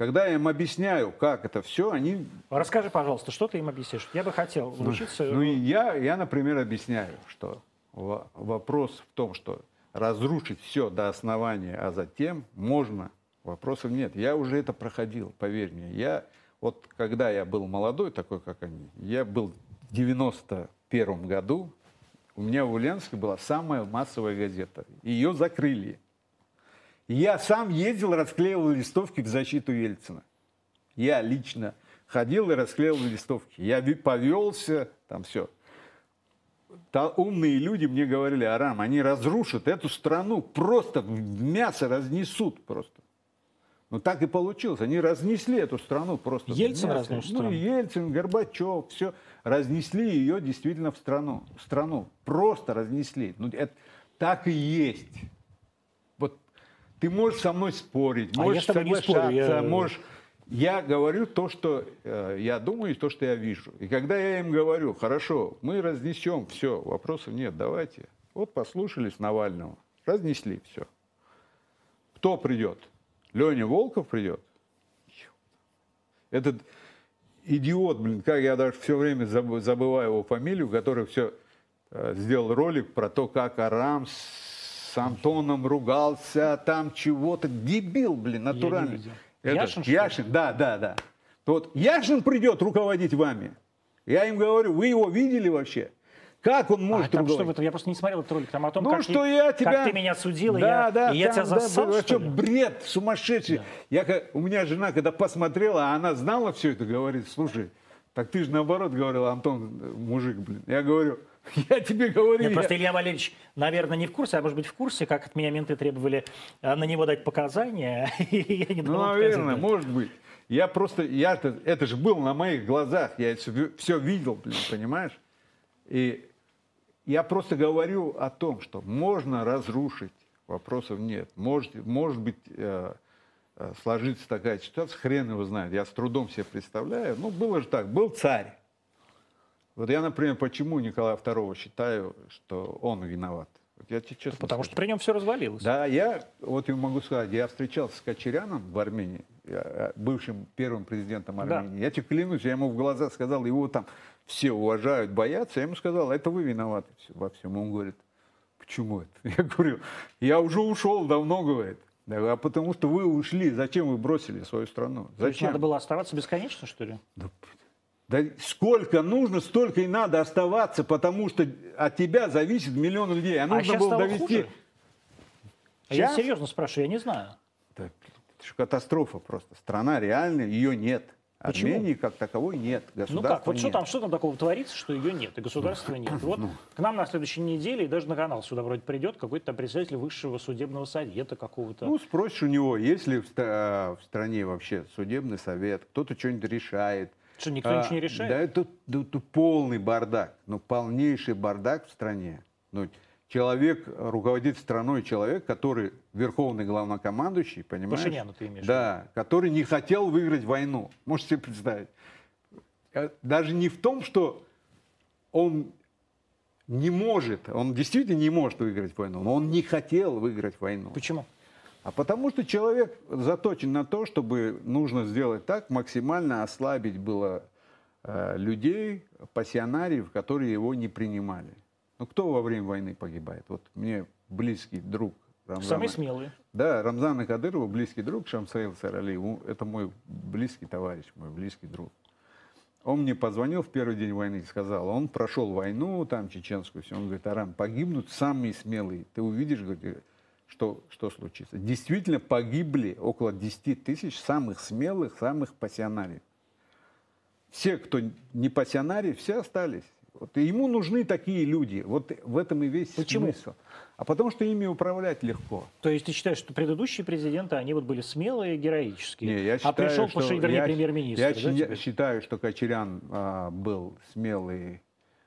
Когда я им объясняю, как это все, они... Расскажи, пожалуйста, что ты им объяснишь? Я бы хотел научиться. Ну, и я, я, например, объясняю, что во- вопрос в том, что разрушить все до основания, а затем можно, вопросов нет. Я уже это проходил, поверь мне. Я, вот когда я был молодой, такой, как они, я был в 91 году, у меня в Ульяновске была самая массовая газета. Ее закрыли. Я сам ездил, расклеивал листовки в защиту Ельцина. Я лично ходил и расклеивал листовки. Я повелся, там все. умные люди мне говорили, Арам, они разрушат эту страну, просто в мясо разнесут просто. Ну так и получилось. Они разнесли эту страну просто. Ельцин разнес Ну, страну? Ельцин, Горбачев, все. Разнесли ее действительно в страну. В страну. Просто разнесли. Ну, это так и есть. Ты можешь со мной спорить, А я можешь с тобой не спорю, соглашаться, я- можешь... Я говорю то, что э, я думаю, и то, что я вижу. И когда я им говорю, хорошо, мы разнесем все, вопросов нет, давайте. Вот послушались Навального, разнесли все. Кто придет? Леня Волков придет? Этот идиот, блин, как я даже все время заб- забываю его фамилию, который все э, сделал ролик про то, как Арам с Антоном ругался, там чего-то. Дебил, блин, натуральный. Этот, Яшин, что? Яшин, да, да, да. Вот Яшин придет руководить вами. Я им говорю, вы его видели вообще? Как он А может там что руководить? этом? Я просто не смотрел этот ролик. Там о том, Ну как, что я тебя... как ты меня судил, и да, я, да, и я тебя там, да, что ли? бред сумасшедший. Я, как- у меня жена, когда посмотрела, а она знала все это, говорит, слушай, так ты же наоборот говорил, Антон, мужик, блин. Я говорю, я тебе говорю, Нет, я- просто Илья Валерьевич, наверное, не в курсе, а может быть в курсе, как от меня менты требовали э, на него дать показания. я не Ну, давал наверное, показания. может быть. Я просто, я это, это же был на моих глазах, я все, видел, блин, понимаешь? И я просто говорю о том, что можно разрушить, вопросов нет. Может, может быть, э, э, сложится такая ситуация, хрен его знает, я с трудом себе представляю. Ну, было же так, был царь. Вот я, например, почему Николая II считаю, что он виноват? Вот я тебе честно Потому скажу. что при нем все развалилось. Да, я, вот я могу сказать, я встречался с Кочеряном в Армении, э, бывшим первым президентом Да. Армении. Я тебе клянусь, я ему в глаза сказал, его там все уважают, боятся. Я ему сказал, это вы виноваты во всем. Он говорит, почему это? Я говорю, я уже ушел давно, говорит. А потому что вы ушли, зачем вы бросили свою страну? То есть Зачем? надо было оставаться бесконечно, что ли? Да сколько нужно, столько и надо оставаться, потому что от тебя зависит миллион людей. А А нужно сейчас было довести. хуже? А Я серьезно спрашиваю, я не знаю. Да, это же катастрофа просто. Страна реальная, ее нет. Почему? Армении как таковой нет. Ну Государства как, вот что нет. там, что там такого творится, что ее нет, и государства нет. Вот Ну. к нам на следующей неделе, и даже на канал сюда вроде придет какой-то там представитель высшего судебного совета какого-то. Ну, спросишь у него, есть ли в, ста- в стране вообще судебный совет, кто-то что-нибудь решает. Что, никто А, ничего не решает? Да это, да это полный бардак, ну полнейший бардак в стране. Ну, человек, руководит страной человек, который верховный главнокомандующий, понимаешь? Пашиняна ты имеешь Да, который не хотел выиграть войну. Можете себе представить. Э, Даже не в том, что он не может, он действительно не может выиграть войну, но он не хотел выиграть войну. Почему? А потому что человек заточен на то, чтобы нужно сделать так, максимально ослабить было э, людей, пассионариев, которые его не принимали. Ну кто во время войны погибает? Вот мне близкий друг Рамзана. Самые смелые. Да, Рамзана Кадырова, близкий друг Шамсаил Сарали, это мой близкий товарищ, мой близкий друг. Он мне позвонил в первый день войны и сказал, он прошел войну там чеченскую, все. он говорит, Арам, погибнут самые смелые. Ты увидишь, говорит, что, что случится. Действительно погибли около 10 тысяч самых смелых, самых пассионариев. Все, кто не пассионарий, все остались. Вот, и ему нужны такие люди. Вот в этом и весь Почему? смысл. А потому что ими управлять легко. То есть ты считаешь, что предыдущие президенты, они вот были смелые героические, Не, я а считаю, пришел, что Паши- вернее, я- премьер-министр. Я да, теперь? считаю, что Кочерян а, был смелый,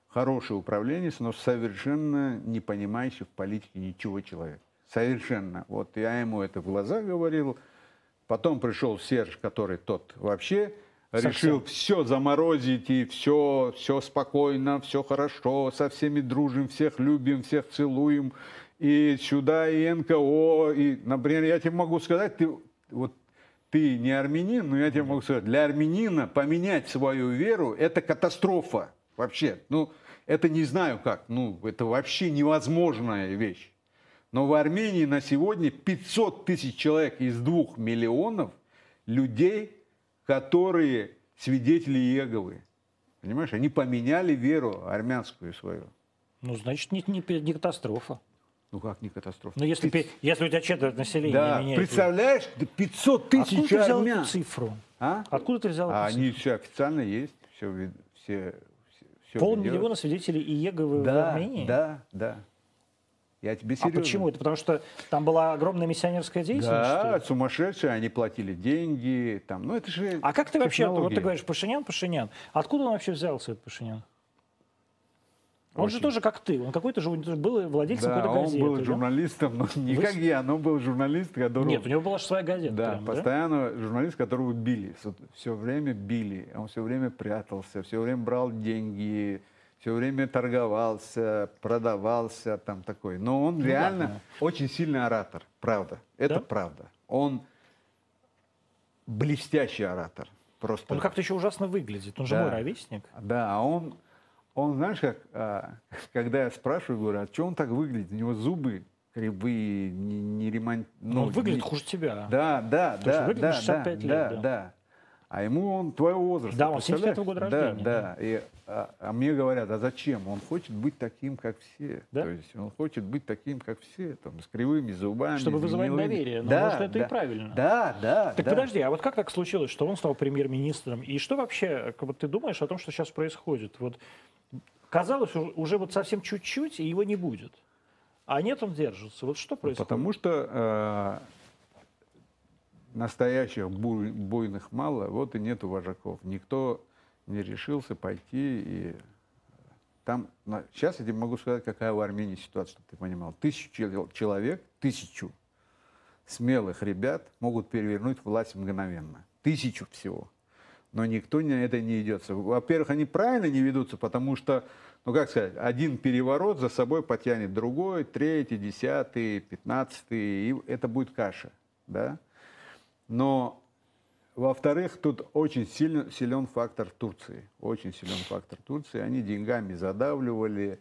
хороший управленец, но совершенно не понимающий в политике ничего человек. Совершенно. Вот я ему это в глаза говорил. Потом пришел Серж, который тот вообще Совсем. решил все заморозить и все, все спокойно, все хорошо, со всеми дружим, всех любим, всех целуем. И сюда, и НКО, и, например, я тебе могу сказать, ты, вот ты не армянин, но я тебе могу сказать, для армянина поменять свою веру – это катастрофа вообще. Ну, это не знаю как, ну, это вообще невозможная вещь. Но в Армении на сегодня 500 тысяч человек из двух миллионов людей, которые свидетели Иеговы. Понимаешь, они поменяли веру армянскую свою. Ну, значит, не, не, не катастрофа. Ну как не катастрофа? Но если, пе- если у тебя четверть населения Да, меняет... представляешь, 500 тысяч Откуда ты взял армян. эту цифру? А? Откуда ты взял А эту они цифру? все официально есть, все, все, все, Полмиллиона свидетелей Иеговы в Да, Армении? да, да. Я тебе А серьезно. почему? Это потому что там была огромная миссионерская деятельность? Да, сумасшедшие, они платили деньги, там, ну это же А как ты вообще, вот технологии. ты говоришь, Пашинян, Пашинян, откуда он вообще взялся, этот Пашинян? Он же Очень. тоже как ты, он какой-то же он же был владельцем Да, какой-то он газеты. был да? журналистом, но не Вы как я, но он был журналист, которого... Нет, у него была же своя газета. Да, прям, постоянно журналист, которого били, все время били, он все время прятался, все время брал деньги, все время торговался, продавался там такой. Но он Ну, реально ладно. очень сильный оратор, правда. Это Да? правда. Он блестящий оратор. Просто. Он как-то еще ужасно выглядит. Он же Да. мой ровесник. Да, а он, он знаешь, как, а, когда я спрашиваю, говорю, а что он так выглядит? У него зубы кривые, не, не ремонт... Но он выглядит не- хуже тебя. Да, да, есть да, выглядит да, 65 да, лет, да, да. да. А ему он твоего возраста. Да, он представляешь? 75-го года Да, рождения, Да, И, а, а мне говорят, а зачем? Он хочет быть таким, как все. Да? То есть он хочет быть таким, как все, там, с кривыми зубами. Чтобы вызывать гнилыми. доверие. Но, да, может, это и да. правильно. Да, да, Так да. подожди, а вот как так случилось, что он стал премьер-министром? И что вообще, как вот ты думаешь о том, что сейчас происходит? Вот казалось, уже, уже вот совсем чуть-чуть, и его не будет. А нет, он держится. Вот что происходит? Потому что э, настоящих буй- буйных мало, вот и нету вожаков. Никто не решился пойти и там, сейчас я тебе могу сказать, какая в Армении ситуация, чтобы ты понимал. Тысячу чел- человек, тысячу смелых ребят могут перевернуть власть мгновенно. Тысячу всего. Но никто на это не идется. Во-первых, они правильно не ведутся, потому что, ну как сказать, один переворот за собой потянет другой, третий, десятый, пятнадцатый, и это будет каша. Да? Но, во-вторых, тут очень сильно, силен фактор Турции. Очень силен фактор Турции. Они деньгами задавливали.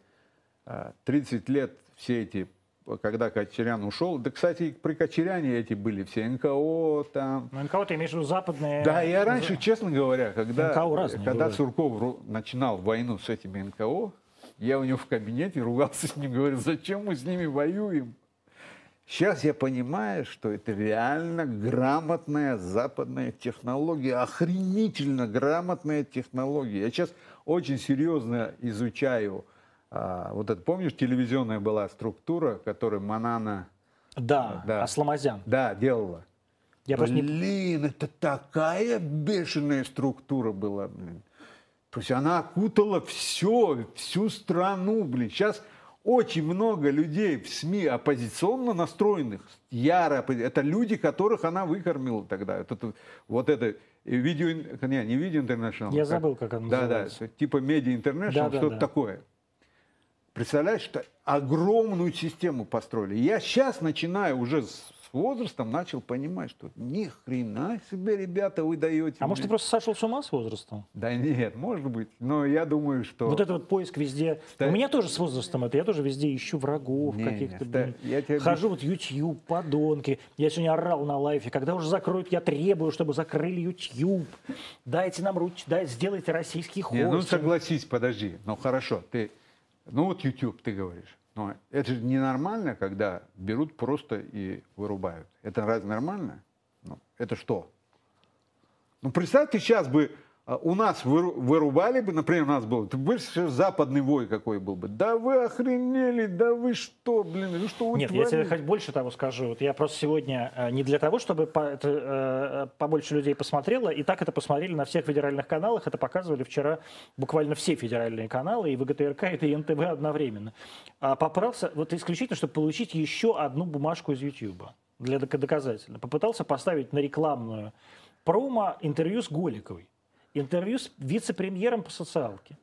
А, 30 лет все эти, когда Кочерян ушел. Да, кстати, при Кочеряне эти были все НКО там. Ну, НКО ты имеешь в виду западные... Да, я раньше, честно говоря, когда, когда бывают. Сурков начинал войну с этими НКО, я у него в кабинете ругался с ним, говорил, зачем мы с ними воюем? Сейчас я понимаю, что это реально грамотная западная технология, охренительно грамотная технология. Я сейчас очень серьезно изучаю, а, вот это, помнишь, телевизионная была структура, которую Манана, Да, Да. Асламазян. да, делала. Я просто не... Блин, это такая бешеная структура была, блин. То есть она окутала все, всю страну, блин. Сейчас очень много людей в СМИ оппозиционно настроенных, яро Это люди, которых она выкормила тогда. Это, вот это э, видео, не, не видео интернешнл. Я забыл, как оно Да, называется. да, типа медиа интернешнл, Да, да, что-то да. такое. Представляешь, что огромную систему построили. Я сейчас начинаю уже с с возрастом начал понимать, что ни хрена себе, ребята, вы даете. А может, ты мне». просто сошел с ума с возрастом? Да нет, может быть. Но я думаю, что... Вот это вот поиск везде. Ста- У меня тоже с возрастом это. Я тоже везде ищу врагов каких-то. ста- я тебе Хожу вот YouTube, подонки. Я сегодня орал на лайфе. Когда уже закроют, я требую, чтобы закрыли YouTube. Дайте нам руч, дай, сделайте российский хостинг. Не, ну согласись, подожди. Ну хорошо, ты... Ну вот YouTube, ты говоришь. Но это же ненормально, когда берут просто и вырубают. Это разве нормально? Ну, это что? Ну, представь, ты сейчас бы у нас выру- вырубали бы, например, у нас был, ты сейчас западный вой какой был бы. Да вы охренели, да вы что, блин, вы что вы Нет, я тебе хоть больше того скажу. Вот я просто сегодня э, не для того, чтобы по- это, э, побольше людей посмотрело, и так это посмотрели на всех федеральных каналах. Это показывали вчера буквально все федеральные каналы, и ВГТРК, и НТВ одновременно. А попрался вот исключительно, чтобы получить еще одну бумажку из YouTube для док- доказательно. Попытался поставить на рекламную промо интервью с Голиковой. Интервью с вице-премьером по социалке.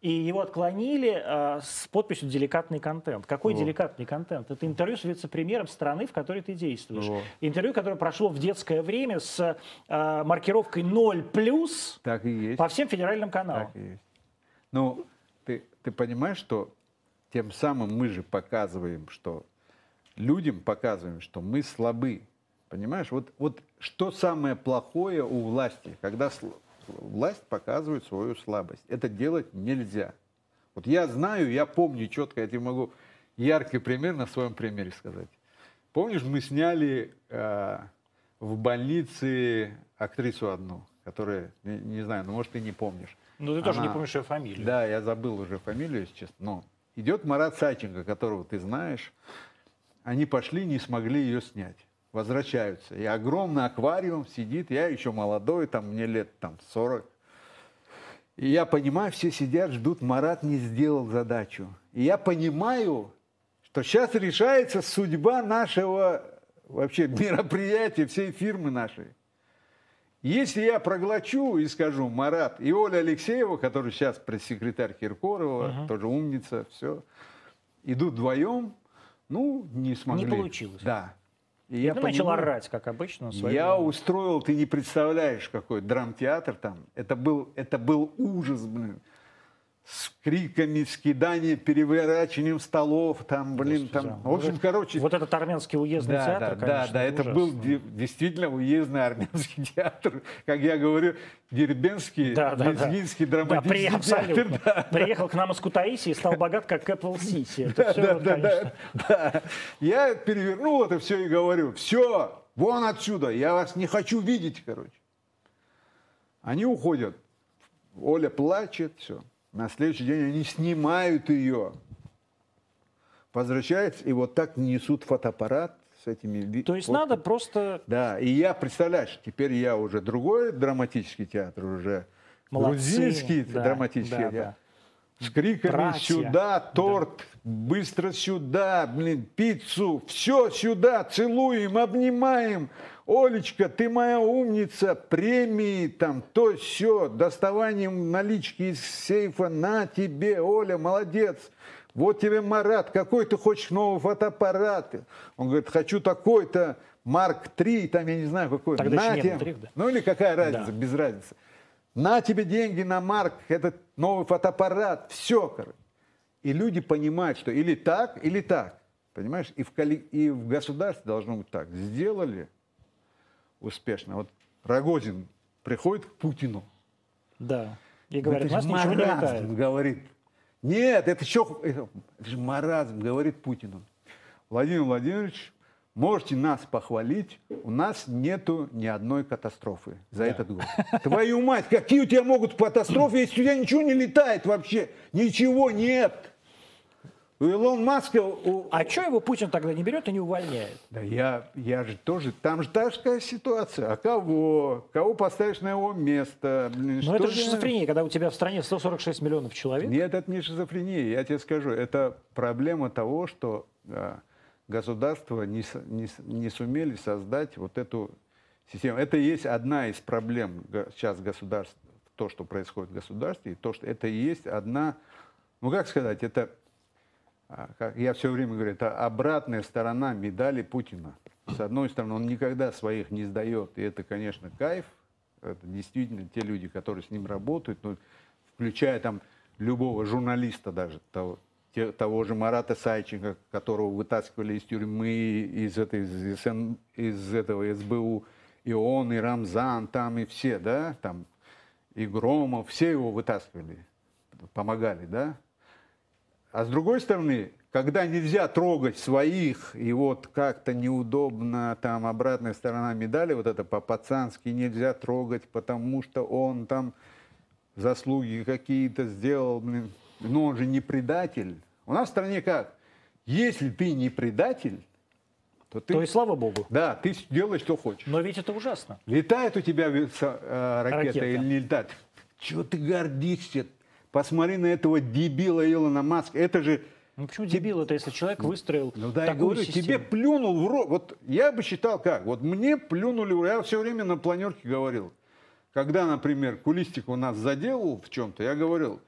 И его отклонили а, с подписью «деликатный контент». Какой Во. деликатный контент? Это интервью с вице-премьером страны, в которой ты действуешь. Во. Интервью, которое прошло в детское время с а, маркировкой 0+, Так и есть. по всем федеральным каналам. Так и есть. Ну, ты, ты понимаешь, что тем самым мы же показываем, что людям показываем, что мы слабы. Понимаешь? Вот, вот что самое плохое у власти, когда власть показывает свою слабость. Это делать нельзя. Вот я знаю, я помню четко, я тебе могу яркий пример на своем примере сказать. Помнишь, мы сняли э, в больнице актрису одну, которая, не, не знаю, ну может ты не помнишь. Ну, ты тоже не Она- помнишь ее фамилию. Да, я забыл уже фамилию, если честно. Но идет Марат Саченко, которого ты знаешь. Они пошли, не смогли ее снять. Возвращаются. И огромный аквариум сидит. Я еще молодой, там мне лет там 40. И я понимаю, все сидят, ждут, Марат не сделал задачу. И я понимаю, что сейчас решается судьба нашего вообще мероприятия, всей фирмы нашей. Если я проглочу и скажу Марат и Оля Алексеева, который сейчас пресс-секретарь Киркорова, Мгм. тоже умница, все, идут вдвоем, ну, не смогли. получилось. Да. И я ты начал орать, как обычно. своим- Я устроил, ты не представляешь, какой драмтеатр там. Это был, это был ужас, блин. С криками, с киданием, переворачиванием столов, там, блин, Господи, там. да. В общем, Вот- короче, Вот этот армянский уездный да, театр, да, да, конечно, да, это был ужасно. де- действительно уездный армянский театр, как я говорю, Дербенский, Да, да, да. Лезгинский Да, при, драматический абсолютно. театр. да. Приехал к нам из Кутаиси и стал богат, как Кэпвелл Сити. Это все, Да, вот, да, конечно. да, да. Я перевернул это все и говорю, все, вон отсюда, я вас не хочу видеть, короче. Они уходят. Оля плачет, все. На следующий день они снимают ее. Возвращаются и вот так несут фотоаппарат с этими... То есть фотками. надо просто... Да, и я, представляешь, теперь я уже другой драматический театр, уже Молодцы. грузинский Да, драматический да, театр. да. С криками Братья. сюда, торт, быстро сюда, блин, пиццу, все сюда, целуем, обнимаем. Олечка, ты моя умница, премии, там, то, все, доставанием налички из сейфа, на тебе, Оля, молодец. Вот тебе Марат, какой ты хочешь новый фотоаппарат? Он говорит, хочу такой-то, Марк 3, там я не знаю какой. Тогда на тебе. трех, да. Ну или какая разница, Да. без разницы. На тебе деньги на Марк, этот новый фотоаппарат, все, короче. И люди понимают, что или так, или так. Понимаешь? И в, колле- и в государстве должно быть так. Сделали успешно. Вот Рогозин приходит к Путину. Да. И «Да говорит, нас ничего не маразм», летает. говорит. Нет, это еще это, это же маразм, говорит Путину. Владимир Владимирович, можете нас похвалить, у нас нету ни одной катастрофы за этот год. Твою мать, какие у тебя могут катастрофы, если у тебя ничего не летает вообще? Ничего нет. У Илон Маска... у- А что его Путин тогда не берет и не увольняет? Да я, я же тоже, там же такая ситуация. А кого? Кого поставишь на его место? Блин, Но что Ну, это же шизофрения, когда у тебя в стране 146 миллионов человек. Нет, это не шизофрения, я тебе скажу. Это проблема того, что а, государства не, не не сумели создать вот эту систему. Это и есть одна из проблем сейчас государств, то, что происходит в государстве, и то, что это и есть одна, ну как сказать, это, я все время говорю, это обратная сторона медали Путина. С одной стороны, он никогда своих не сдает, и это, конечно, кайф. Это действительно те люди, которые с ним работают, ну, включая там любого журналиста даже, того, те- того же Марата Сайченко, которого вытаскивали из тюрьмы, из, этой, из, СН из этого СБУ, и он, и Рамзан, там, и все, да, там, и Громов, все его вытаскивали, помогали, да. А с другой стороны, когда нельзя трогать своих, и вот как-то неудобно, там обратная сторона медали, вот это по-пацански нельзя трогать, потому что он там заслуги какие-то сделал, блин. но он же не предатель. У нас в стране как? Если ты не предатель, то ты, То есть, слава богу. да, ты делаешь, что хочешь. Но ведь это ужасно. Летает у тебя э, ракета, Ракета. или не летает? Чего ты гордишься? Посмотри на этого дебила Илона Маска. Это же, Ну почему дебил это, если человек выстроил ну да, я такую говорю, систему? тебе плюнул в рот. Вот я бы считал как? Вот мне плюнули, в рот. я все время на планерке говорил. Когда, например, Кулистик у нас заделал в чем-то, я говорил,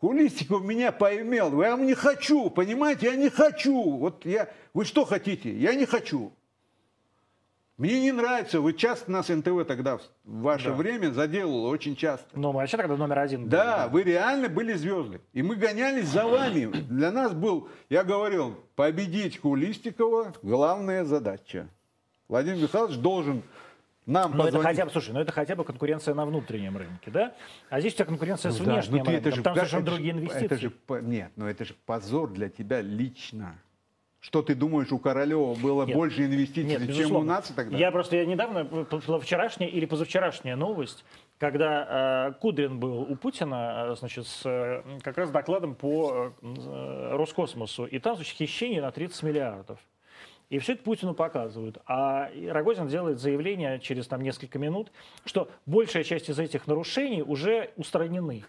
Кулистиков меня поимел, я не хочу, понимаете, я не хочу. Вот я, вы что хотите? Я не хочу. Мне не нравится, вы часто нас НТВ тогда в ваше Да. время заделало очень часто. Ну, вообще тогда номер один. был, Да, вы реально были звезды. И мы гонялись за вами. Для нас был, я говорил, победить Кулистикова главная задача. Владимир Михайлович должен нам Но это позвонить. хотя бы, слушай, ну это хотя бы конкуренция на внутреннем рынке, да? А здесь у тебя конкуренция с Ну да, внешним ну ты это рынком, же- там совершенно это другие инвестиции. Это же, нет, но это же позор для тебя лично. Что ты думаешь, у Королева было Нет. больше инвестиций, Нет, чем у нас тогда? Я просто я недавно, п- вчерашняя или позавчерашняя новость, когда э, Кудрин был у Путина, э, значит, с э, как раз докладом по э, Роскосмосу, и там, значит, хищение на 30 миллиардов. И все это Путину показывают. А Рогозин делает заявление через там, несколько минут, что большая часть из этих нарушений уже устранены.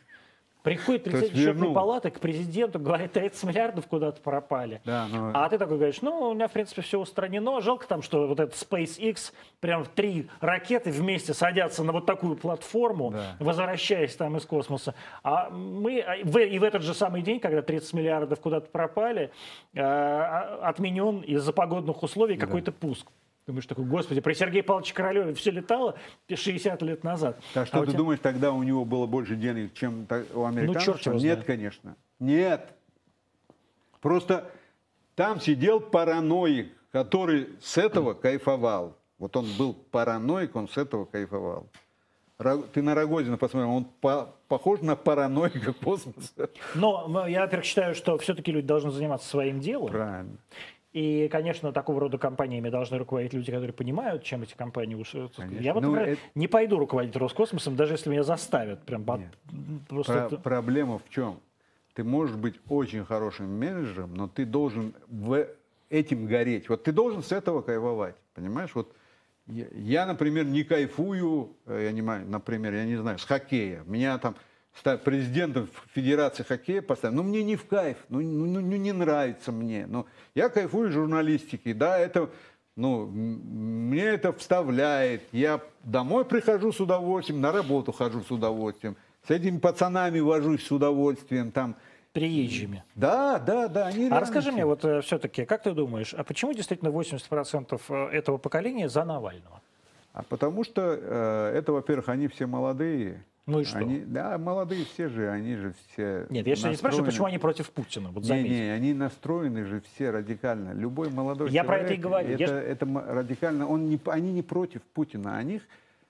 Приходит председатель счетной палаты к президенту, говорит, 30 миллиардов куда-то пропали. Да, но... А ты такой говоришь, ну, у меня, в принципе, все устранено. Жалко там, что вот этот SpaceX, прям три ракеты вместе садятся на вот такую платформу, да. возвращаясь там из космоса. А мы, а, и в этот же самый день, когда 30 миллиардов куда-то пропали, э, отменен из-за погодных условий да. какой-то пуск. Думаешь, такой, господи, при Сергее Павловиче Королеве все летало 60 лет назад. Так что а ты тебя... думаешь, тогда у него было больше денег, чем у американцев? Ну, черт Нет, конечно. Нет. Просто там сидел параноик, который с этого кайфовал. Вот он был параноик, он с этого кайфовал. Ты на Рогозина посмотри, он по похож на параноика космоса. Но я, во-первых, считаю, что все-таки люди должны заниматься своим делом. Правильно. И, конечно, такого рода компаниями должны руководить люди, которые понимают, чем эти компании ушли. Я вот, ну, например, это... не пойду руководить Роскосмосом, даже если меня заставят. Прям Нет. просто Про- это... Проблема в чем? Ты можешь быть очень хорошим менеджером, но ты должен в этим гореть. Вот ты должен с этого кайфовать, понимаешь? Вот я, я например, не кайфую, э, я не, например, я не знаю, с хоккея. Меня там президентом Федерации хоккея поставить, ну мне не в кайф, ну, ну, ну, ну не нравится мне. Но я кайфую журналистики, да, это, ну, мне это вставляет. Я домой прихожу с удовольствием, на работу хожу с удовольствием, с этими пацанами вожусь с удовольствием, там, приезжими. Да, да, да. Они а расскажи мне, вот э, все-таки, как ты думаешь, а почему действительно 80% э, этого поколения за Навального? А потому что э, это, во-первых, они все молодые, ну и что? Они, да, молодые все же, они же все Нет, я настроены... не спрашиваю, почему они против Путина. Вот не, не, они настроены же все радикально. Любой молодой я человек... Я про это и говорю. Это, я... это радикально... Он не, они не против Путина. Они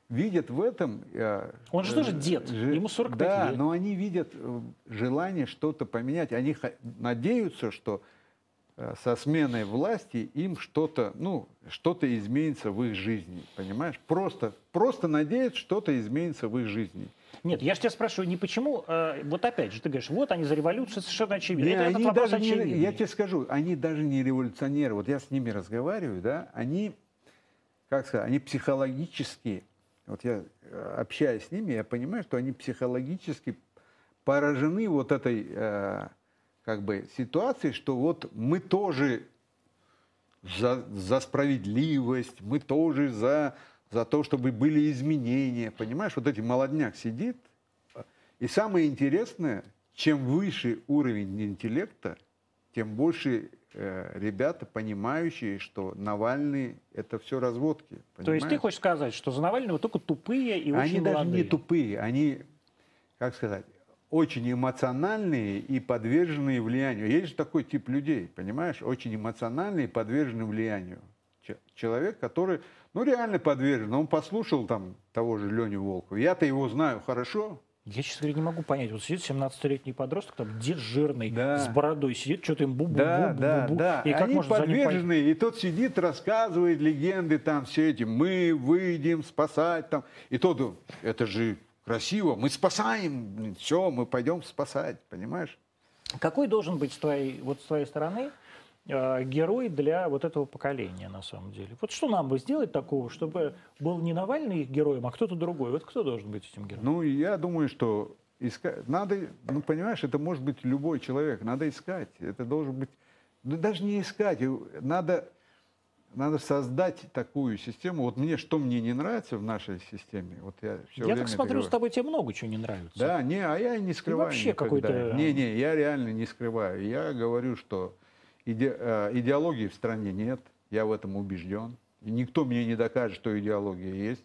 видят в этом... Э, Он же тоже дед, ж, ему 45 да, лет. но они видят э, желание что-то поменять. Они надеются, что Э, со сменой власти им что-то, ну, что-то изменится в их жизни, понимаешь? Просто, просто надеяться, что-то изменится в их жизни. Нет, я же тебя спрашиваю не почему, э, вот опять же, ты говоришь, вот они за революцию совершенно очевидно. Не, Это, они даже не, я тебе скажу, они даже не революционеры. Вот я с ними разговариваю, да, они, как сказать, они психологически, вот я э, общаюсь с ними, я понимаю, что они психологически поражены вот этой э, как бы ситуации, что вот мы тоже за, за справедливость, мы тоже за, за то, чтобы были изменения. Понимаешь, вот эти молодняк сидит. И самое интересное, чем выше уровень интеллекта, тем больше э, ребята, понимающие, что Навальный это все разводки. Понимаешь? То есть ты хочешь сказать, что за Навального только тупые и они очень молодые? Они даже не тупые, они, как сказать, очень эмоциональные и подверженные влиянию. Есть же такой тип людей, понимаешь, очень эмоциональные и подвержены влиянию. Человек, который, ну, реально подвержен. Он послушал там того же Леню Волкова. Я-то его знаю хорошо. Я, честно говоря, не могу понять. Вот сидит 17-летний подросток, там дед жирный, да. с бородой, сидит, что-то им бу-бу-бу-бу-бу. Да, да, да. И как Они можно подвержены, и тот сидит, рассказывает легенды там все эти. Мы выйдем спасать там. И тот, это же красиво, мы спасаем, все, мы пойдем спасать, понимаешь? Какой должен быть с твоей, вот с твоей стороны герой для вот этого поколения на самом деле? Вот что нам бы сделать такого, чтобы был не Навальный их героем, а кто-то другой? Вот кто должен быть этим героем? Ну, я думаю, что искать, надо, ну, понимаешь, это может быть любой человек, надо искать, это должен быть, ну, даже не искать, надо надо создать такую систему. Вот мне, что мне не нравится в нашей системе, вот я все Я так смотрю, говорю. с тобой тебе много чего не нравится. Да, не, а я не скрываю Ты вообще какой-то... Не, не, я реально не скрываю. Я говорю, что иде, э, идеологии в стране нет, я в этом убежден. И никто мне не докажет, что идеология есть.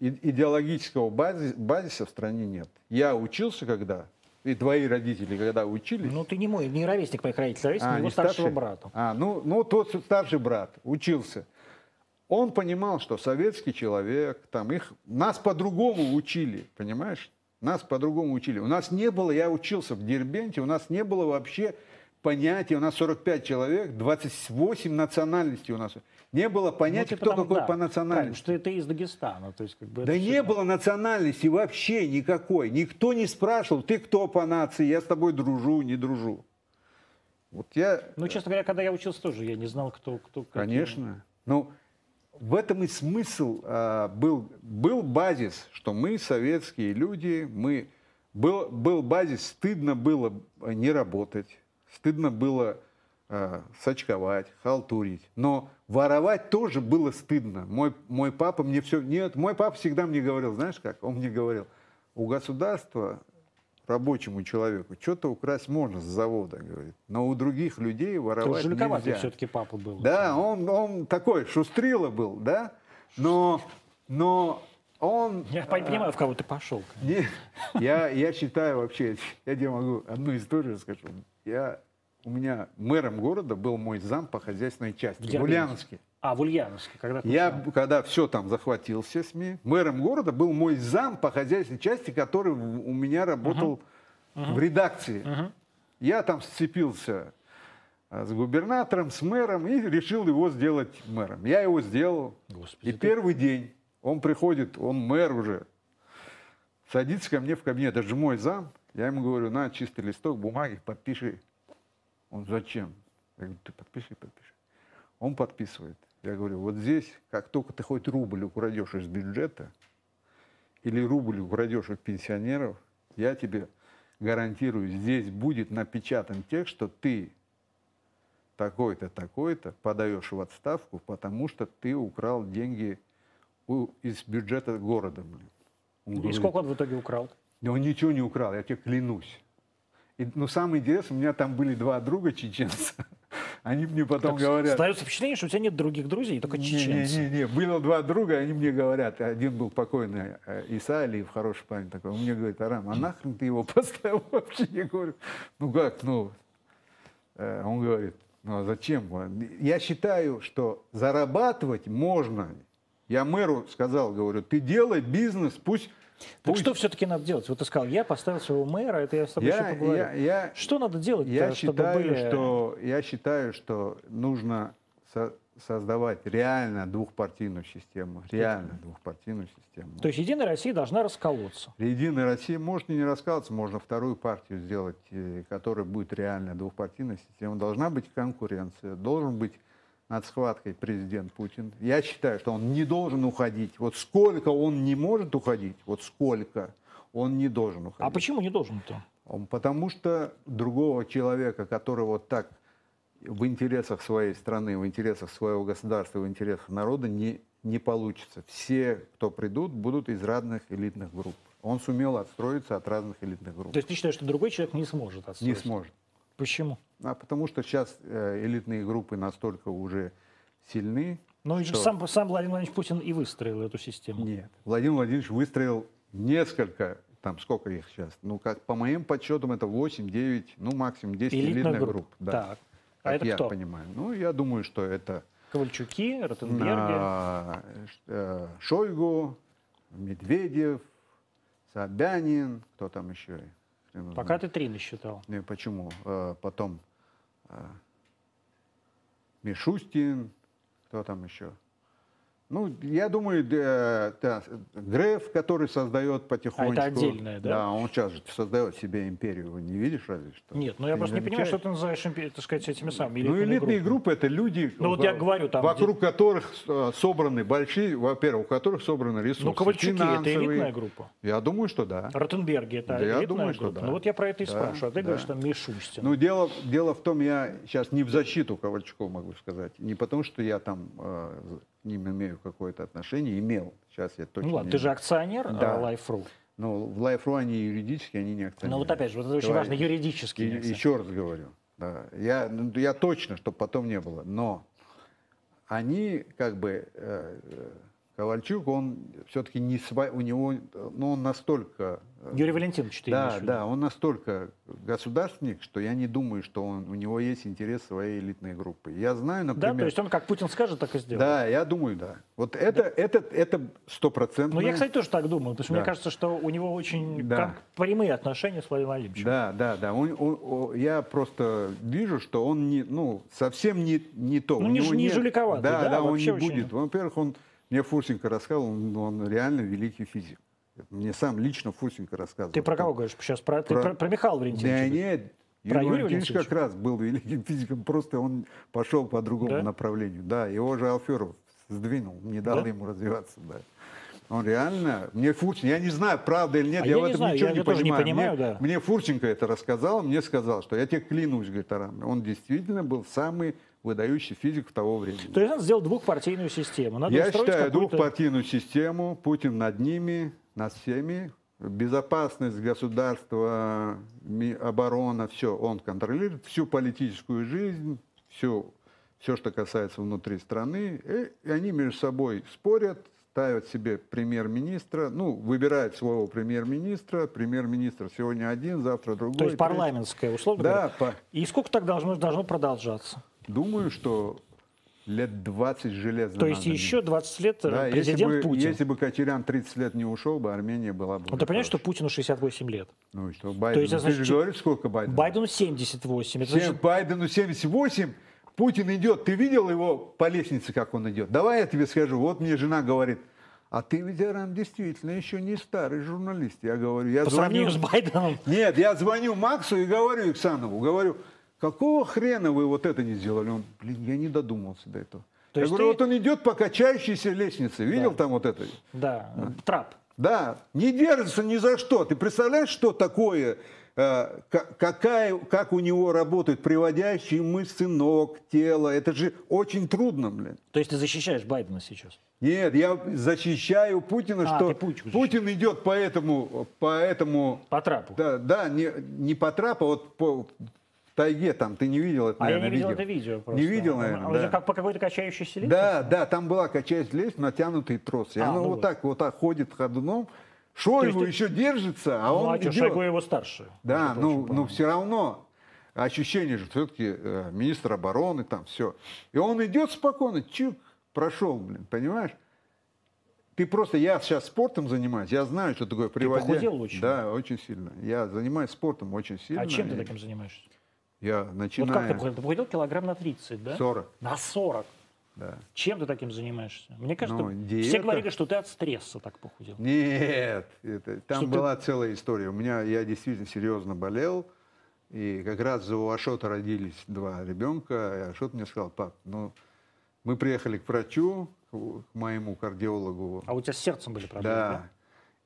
И, идеологического базис, базиса в стране нет. Я учился когда, и твои родители, когда учились... Ну, ты не мой, не ровесник моих родителей, ровесник а, его старшего старший? брата. А, ну, ну, тот старший брат учился. Он понимал, что советский человек, там их, нас по-другому учили, понимаешь? Нас по-другому учили. У нас не было, я учился в Дербенте, у нас не было вообще понятия, у нас 45 человек, 28 национальностей у нас. Не было понятия, ну, типа кто там, какой да, по национальности. Что это из Дагестана. То есть, как бы, да не было национальности вообще никакой. Никто не спрашивал, ты кто по нации, я с тобой дружу, не дружу. Вот я... Ну, честно говоря, когда я учился тоже, я не знал, кто... кто Конечно. Ну, в этом и смысл а, был, был базис, что мы, советские люди, мы был, был базис, стыдно было не работать, стыдно было э, сачковать, халтурить. Но воровать тоже было стыдно. Мой, мой папа мне все... Нет, мой папа всегда мне говорил, знаешь как? Он мне говорил, у государства рабочему человеку что-то украсть можно с завода, говорит. Но у других людей воровать Жуликоватый нельзя. все-таки папа был. Да, он, он такой шустрила был, да? Но, но он... Я понимаю, в кого ты пошел. Не, я, я считаю вообще, я тебе могу одну историю расскажу. Я, у меня мэром города был мой зам по хозяйственной части, в. Ульяновске. А, в Ульяновске, когда Я, начинал. когда все там захватил, все СМИ, мэром города был мой зам по хозяйственной части, который у меня работал в редакции. Я там сцепился а, с губернатором, с мэром и решил его сделать мэром. Я его сделал. Господи, и ты- первый день он приходит, он мэр уже, садится ко мне в кабинет, это же мой зам. Я ему говорю, на, чистый листок бумаги, подпиши. Он, зачем? Я говорю, ты подпиши, подпиши. Он подписывает. Я говорю, вот здесь, как только ты хоть рубль украдешь из бюджета, или рубль украдешь у пенсионеров, я тебе гарантирую, здесь будет напечатан текст, что ты такой-то, такой-то подаешь в отставку, потому что ты украл деньги у- из бюджета города. блин». Он И говорит, сколько он в итоге украл? да он ничего не украл, я тебе клянусь. И, но самое интересное, у меня там были два друга чеченца. Они мне потом Так, говорят... Остается впечатление, что у тебя нет других друзей, только чеченцы. Не-не-не, было два друга, они мне говорят, один был покойный э, Иса Алиев, хороший парень такой, он мне говорит, Арам, а нахрен ты его поставил вообще? Я говорю, ну как, ну, Э, он говорит, ну а зачем? Я считаю, что зарабатывать можно. Я мэру сказал, говорю, ты делай бизнес, пусть... Так пусть- что все-таки надо делать? Вот ты сказал, я поставил своего мэра, это я с тобой я, еще поговорю. я, я, Что надо делать, я чтобы считаю, были... что, я считаю, что нужно со- создавать реально двухпартийную систему. Реально двухпартийную систему. То есть Единая Россия должна расколоться. Единая Россия может и не раскалываться, можно вторую партию сделать, э, которая будет реально двухпартийная система. Должна быть конкуренция, должен быть над схваткой президент Путин. Я считаю, что он не должен уходить. Вот сколько он не может уходить, вот сколько он не должен уходить. А почему не должен-то? Потому что другого человека, который вот так в интересах своей страны, в интересах своего государства, в интересах народа не, не получится. Все, кто придут, будут из разных элитных групп. Он сумел отстроиться от разных элитных групп. То есть ты считаешь, что другой человек не сможет Не отстроить? сможет. Почему? А потому что сейчас э, элитные группы настолько уже сильны. Ну, что- сам, сам Владимир Владимирович Путин и выстроил эту систему. Нет. Владимир Владимирович выстроил несколько, там сколько их сейчас? Ну, как по моим подсчетам, это 8, 9, ну, максимум 10 Элитных элитных групп. групп. да. Так. А Как это я кто? понимаю. Ну, я думаю, что это Ковальчуки, Ротенберги. а, э, Шойгу, Медведев, Собянин, кто там еще? Его Пока ты три насчитал. Не, почему? Э, Потом э, Мишустин, кто там еще? Ну, я думаю, да, да, Греф, который создает потихонечку. А отдельное, да? Да, он сейчас же создает себе империю. Вы не видишь разве что? Нет, ну я Ты просто не понимаю, что ты называешь, импе- так сказать, этими самыми Ну, элитными элитные группами. группы это люди, Ну, вот во- я говорю, там, вокруг которых э, собраны большие, во-первых, у которых собраны ресурсы. Ну, Ковальчуки это финансовые. элитная группа. Я думаю, что да. Ротенберги это Да, я элитная думаю, что группа. да. Ну вот я про это и Да, спрашиваю. А ты да. говоришь, там Мишустин. Ну, дело, дело в том, я сейчас не в защиту Ковальчуков могу сказать. Не потому, что я там э, ним имею какое-то отношение, имел. Сейчас я точно Ну ладно, ты же акционер Да. а, Life.ru. Ну, в Life.ru они юридически, они не акционеры. Ну вот опять же, вот это очень Давай. важно, юридически. И- еще раз говорю. Да, я, ну, я точно, чтобы потом не было. Но они, как бы, э, э, Ковальчук, он все-таки не сва... у него, ну, он настолько... э, Юрий Валентинович, ты да, да, он настолько государственник, что я не думаю, что он, у него есть интерес своей элитной группы. Я знаю, Да, например... то есть он как Путин скажет, так и сделает. Да, я думаю, да. Вот это, это, это стопроцентно. Ну, я, кстати, тоже так думаю, потому что Да. мне кажется, что у него очень Да. как прямые отношения с Владимиром Владимировичем. Да, да, да. Он- он- о- я просто вижу, что он не, ну, совсем не, не то. Ну, У не него не жуликоватый, Да, да, да, он не очень- будет. Во-первых, он мне Фурсенко рассказывал, он, он реально великий физик. Мне сам лично Фурсенко рассказывал. Ты про кого говоришь сейчас? Про, ты Про- про, про Михаила Да Валентиновича? нет. Про Юрий Валентинович как раз был великим физиком, просто он пошел по другому Да? направлению. Да, его же Алферов сдвинул, не дал Да? ему развиваться. Да. Он реально, мне Фурченко, я не знаю, правда или нет, А я, я в этом знаю, ничего я не тоже не понимаю. понимаю, мне, да. мне Фурченко это рассказал, мне сказал, что я тебе клянусь, говорит, Арам, он действительно был самый выдающий физик того времени. То есть надо сделать двухпартийную систему. Надо Я считаю двухпартийную систему, Путин над ними, над всеми, безопасность государства, оборона, все, он контролирует всю политическую жизнь, все, все, что касается внутри страны, и, они между собой спорят, ставят себе премьер-министра, ну, выбирают своего премьер-министра, премьер-министр сегодня один, завтра другой. То есть парламентская, условно Да, говоря. по- И сколько так должно, должно продолжаться? Думаю, что лет 20 железно То есть надо еще 20 лет э, Да, президент если бы, Путин. Если бы Кочерян 30 лет не ушел бы, Армения была бы... Ну, ты понимаешь, что хорошей. Путину 68 лет? Ну и что, Байдену? есть, это Ты значит, же говоришь, сколько Байдену? Байдену 78. Это Семь- значит, Байдену 78, Путин идет. Ты видел его по лестнице, как он идет? Давай я тебе скажу. Вот мне жена говорит, а ты ведь, Арам, действительно еще не старый журналист. Я говорю, я по звоню... сравнению с Байденом, Нет, я звоню Максу и говорю Иксанову, говорю, какого хрена вы вот это не сделали? Он, блин, я не додумался до этого. То я говорю, ты- вот он идет по качающейся лестнице. Видел там вот это? да, трап. Да, не держится ни за что. Ты представляешь, что такое, э, ка- какая, как у него работают приводящие мышцы ног, тела? Это же очень трудно, блин. То есть ты защищаешь Байдена сейчас? Нет, я защищаю Путина, А, что Путин идет по этому, по этому, По трапу. да, да, не, не по трапу, а вот по тайге там. Ты не видел это, а я наверное, не видел видео? это видео просто. Не видел, А, наверное, а да. это как по какой-то качающейся лестнице? Да, да, там была качаясь лестница, натянутый трос. И А, оно ну вот вот. так, вот так ходит ходуном. Шойгу ты- еще держится, а Ну, он а что, идет. Шойгу его старше. Да, между ну, прочим, ну по-моему. все равно ощущение же все-таки министр обороны там все. И он идет спокойно, чук, прошел, блин, понимаешь? Ты просто, я сейчас спортом занимаюсь, я знаю, что такое приводя. похудел очень. Да, очень сильно. Я занимаюсь спортом очень сильно. А чем ты И таким занимаешься? Я Вот как ты начинаю похудел? Ты похудел килограмм на 30, да? 40, На 40. да. Чем ты таким занимаешься? Мне кажется, Ну, все диета. говорили, что ты от стресса так похудел. Нет, это, там Что ты- была целая история. У меня я действительно серьезно болел, и как раз у Ашота родились два ребенка, и Ашот мне сказал, пап, ну мы приехали к врачу, к к моему кардиологу, А у тебя с сердцем были проблемы, да. да?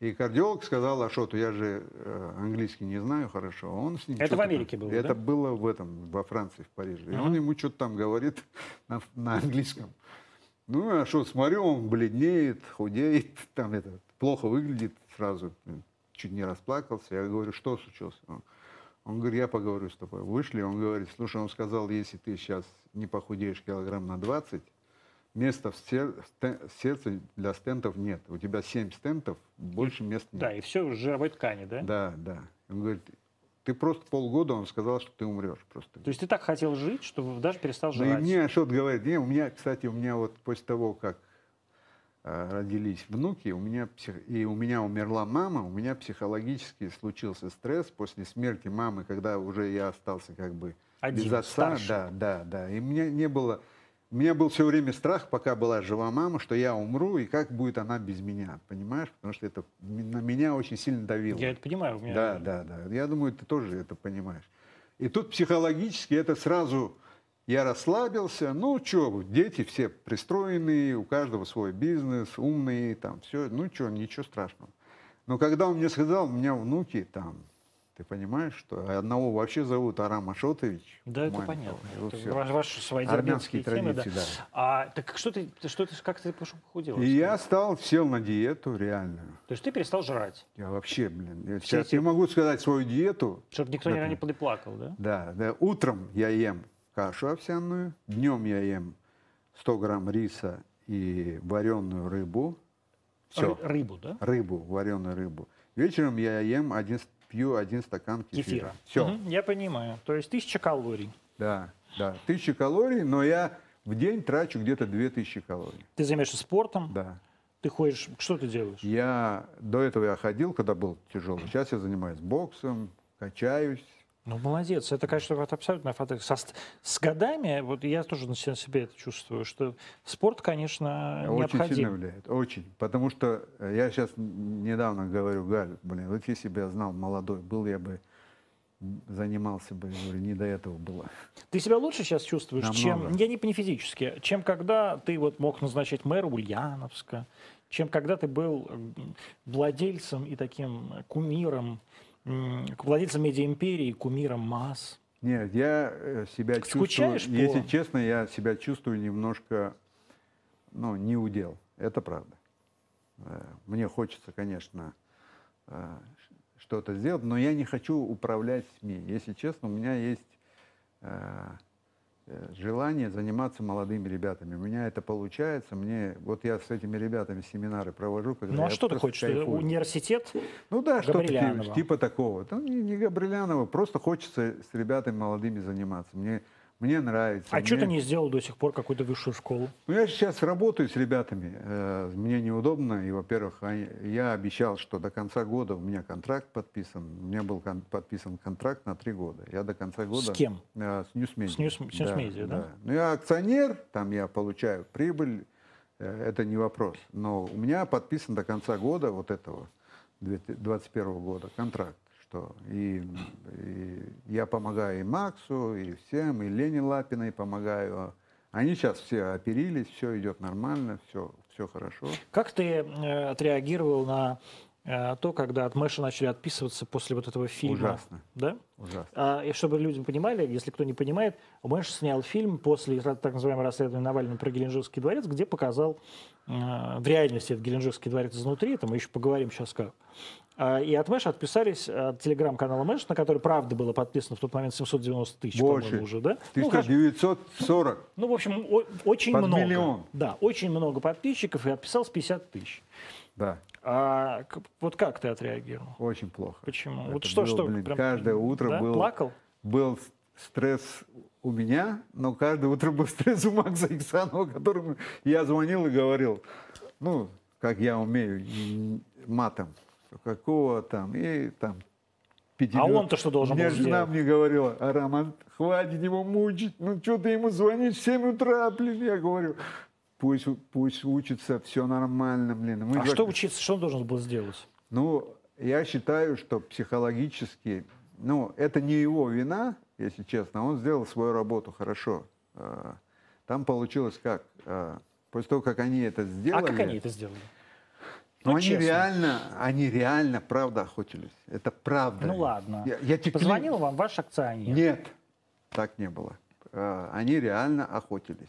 И кардиолог сказал Ашоту, я же э, английский не знаю хорошо. Он с ним Это в Америке там- было, Это да? было в этом, во Франции, в Париже. И Ага. он ему что-то там говорит на, на английском. Ну, а что, смотрю, он бледнеет, худеет, там это, плохо выглядит сразу, чуть не расплакался. Я говорю, что случилось? Он, он говорит, я поговорю с тобой. Вышли, он говорит, слушай, он сказал, если ты сейчас не похудеешь килограмм на 20, места в, сер- сердце для стентов нет. У тебя 7 стентов, больше мест нет. Да, и все в жировой ткани, да? Да, да. Он говорит, ты просто полгода, он сказал, что ты умрешь просто. То есть ты так хотел жить, что даже перестал Ну и жрать. мне что-то говорит, не, у меня, кстати, у меня вот после того, как э, родились внуки, у меня псих- и у меня умерла мама, у меня психологически случился стресс после смерти мамы, когда уже я остался как бы Один, без отца. старший. Да, да, да. И мне не было, у меня был все время страх, пока была жива мама, что я умру и как будет она без меня, понимаешь? Потому что это на меня очень сильно давило. Я это понимаю. У меня... Да, да, да. Я думаю, ты тоже это понимаешь. И тут психологически это сразу я расслабился. Ну, что, дети все пристроенные, у каждого свой бизнес, умные, там все. Ну, что, ничего страшного. Но когда он мне сказал, у меня внуки там, ты понимаешь, что одного вообще зовут Арам Ашотович. Да, это понятно. Вот Это ваш- ваши свои Армянские дербентские темы, да. традиции, да. А так что ты, что ты, как ты похудел? И я стал, сел на диету реальную. То есть ты перестал жрать, Я вообще, блин, я Все сейчас эти- я могу сказать свою диету, чтобы никто Да, не, не подплакал, да? Да, да. Утром я ем кашу овсяную, днем я ем 100 грамм риса и вареную рыбу. Все. Ры- Рыбу, да? Рыбу, вареную рыбу. Вечером я ем один, пью один стакан кефира. Кефира. Все. Мгм, я понимаю. То есть тысяча калорий. Да, да. Тысяча калорий, но я в день трачу где-то 2000 калорий. Ты занимаешься спортом, Да. ты ходишь, что ты делаешь? Я до этого я ходил, когда был тяжелый. Сейчас я занимаюсь боксом, качаюсь. Ну, молодец. Это, конечно, вот абсолютно фото- со С годами, вот я тоже на се- себе это чувствую, что спорт, конечно, Очень сильно необходим. влияет, очень. Потому что я сейчас недавно говорю, Галь, блин, вот если бы я знал молодой был, я бы занимался бы, говорю, не до этого было. Ты себя лучше сейчас чувствуешь, чем, Намного. я не, не физически, чем когда ты вот мог назначить мэра Ульяновска, чем когда ты был владельцем и таким кумиром, владельцем медиаимперии, кумиром масс? Нет, я э, себя Скучаешь чувствую, по... если честно, я себя чувствую немножко, ну, не удел. Это правда. Э, мне хочется, конечно, э, что-то сделать, но я не хочу управлять СМИ. Если честно, у меня есть желание заниматься молодыми ребятами. У меня это получается. Мне, вот я с этими ребятами семинары провожу. Когда ну а что ты хочешь? Кайфую. Университет Ну да, что-то типа, типа такого. Ну, не, не Габрелянова, просто хочется с ребятами молодыми заниматься. Мне мне нравится. А мне... что ты не сделал до сих пор какую-то высшую школу? Ну, я сейчас работаю с ребятами. Э, мне неудобно. И, во-первых, я обещал, что до конца года у меня контракт подписан. У меня был кон- подписан контракт на три года. Я до конца года... С кем? Э, с Ньюсмедиа. С Ньюсмедиа, да, да? да? Ну, я акционер, там я получаю прибыль. Э, это не вопрос. Но у меня подписан до конца года вот этого, 2021 года, контракт что и, и я помогаю и Максу, и всем, и Лене Лапиной помогаю. Они сейчас все оперились, все идет нормально, все, все хорошо. Как ты э, отреагировал на то, когда от Мэша начали отписываться после вот этого фильма? Ужасно. Да? Ужасно. А, и чтобы люди понимали, если кто не понимает, Мэш снял фильм после так называемого расследования Навального про Геленджикский дворец, где показал э, в реальности этот Геленджикский дворец изнутри, это мы еще поговорим сейчас как. А, и от Мэша отписались от телеграм-канала Мэш, на который, правда, было подписано в тот момент 790 тысяч, по-моему, уже, да? Ты ну, что, 940? Ну, в общем, о- очень Под много. миллион. Да, очень много подписчиков, и отписалось 50 тысяч. Да. А вот как ты отреагировал? Очень плохо. Почему? Это вот что, было, что? Блин, прям, каждое утро да? был, Плакал? был стресс у меня, но каждое утро был стресс у Макса Иксанова, которому я звонил и говорил, ну, как я умею, матом какого там, и там А он-то что должен Мне был жена сделать? мне говорила, а Роман, хватит его мучить, ну что ты ему звонишь в 7 утра, блин, я говорю, пусть, пусть учится, все нормально, блин. Мы а как... что учиться, что он должен был сделать? Ну, я считаю, что психологически, ну, это не его вина, если честно, он сделал свою работу хорошо. А, там получилось как? А, после того, как они это сделали... А как они это сделали? Ну, они реально, они реально, правда, охотились. Это правда. Ну ладно. Я, я тебе... Позвонил вам ваш акционер? Нет, так не было. А, они реально охотились.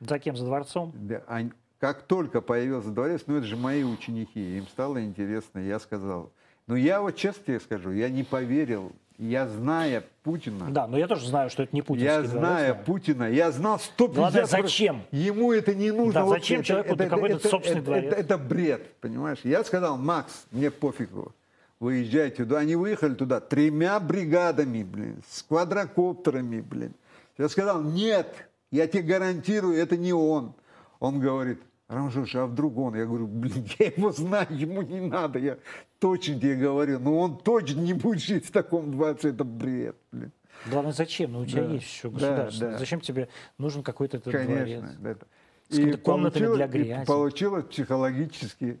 За кем? За дворцом? Да, они, как только появился дворец, ну это же мои ученики, им стало интересно, я сказал. Но я вот честно тебе скажу, я не поверил я зная Путина... Да, но я тоже знаю, что это не Путин. Я зная Путина, я знал 150... Ладно, зачем? Ему это не нужно. Да, зачем вот человеку это, какой-то это, собственный это, дворец? Это, это бред, понимаешь? Я сказал, Макс, мне пофигу. Выезжайте туда. Они выехали туда тремя бригадами, блин, с квадрокоптерами, блин. Я сказал, нет, я тебе гарантирую, это не он. Он говорит, Рамжуш, а вдруг он? Я говорю, блин, я его знаю, ему не надо. Я точно тебе говорю, но он точно не будет жить в таком дворце, это бред, блин. Главное, зачем? Ну, у тебя Да. есть еще государство. Да, да. Зачем тебе нужен какой-то этот Конечно. дворец? это. С какими-то комнатами для и грязи. получилось психологически,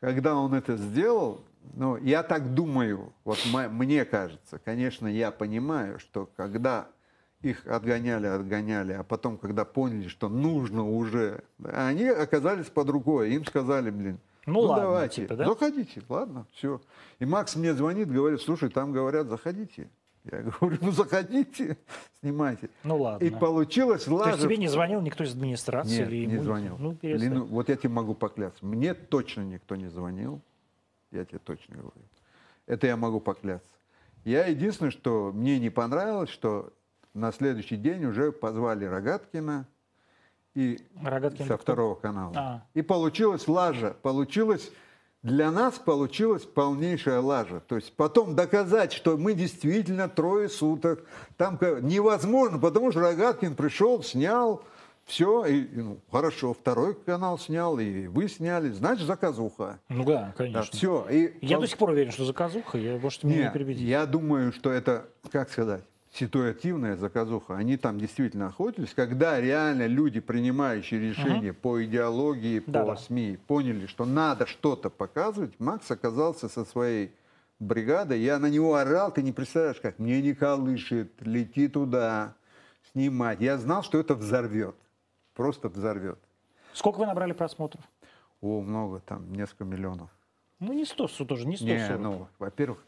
когда он это сделал, ну, я так думаю, вот мне кажется, конечно, я понимаю, что когда их отгоняли, отгоняли, а потом, когда поняли, что нужно уже, они оказались под рукой, им сказали, блин, Ну ладно, давайте, типа, да? заходите, ладно, все. И Макс мне звонит, говорит, слушай, там говорят, заходите. Я говорю, ну заходите, снимайте. Ну ладно. И получилось То есть тебе не звонил никто из администрации? Нет, или не ему- звонил. Ну. Лину, вот я тебе могу поклясться. Мне точно никто не звонил. Я тебе точно говорю. Это я могу поклясться. Я единственное, что мне не понравилось, что на следующий день уже позвали Рогаткина и Рогаткин со второго канала. А. И получилась лажа. Получилось для нас получилась полнейшая лажа. То есть потом доказать, что мы действительно трое суток, там невозможно, потому что Рогаткин пришел, снял, все, и, ну, хорошо, второй канал снял, и вы сняли, значит, заказуха. Ну да, Да, конечно. все. И Я пол- до сих пор уверен, что заказуха. Я, может, меня не Нет, перебедить. я думаю, что это, как сказать, ситуативная заказуха. Они там действительно охотились, когда реально люди, принимающие решения по идеологии, по Да-да. СМИ, поняли, что надо что-то показывать. Макс оказался со своей бригадой. Я на него орал, ты не представляешь, как мне не колышет, лети туда, снимать. Я знал, что это взорвет. Просто взорвет. Сколько вы набрали просмотров? О, много, там несколько миллионов. Ну, не 100 тоже, не 100 Не, ну, во-первых,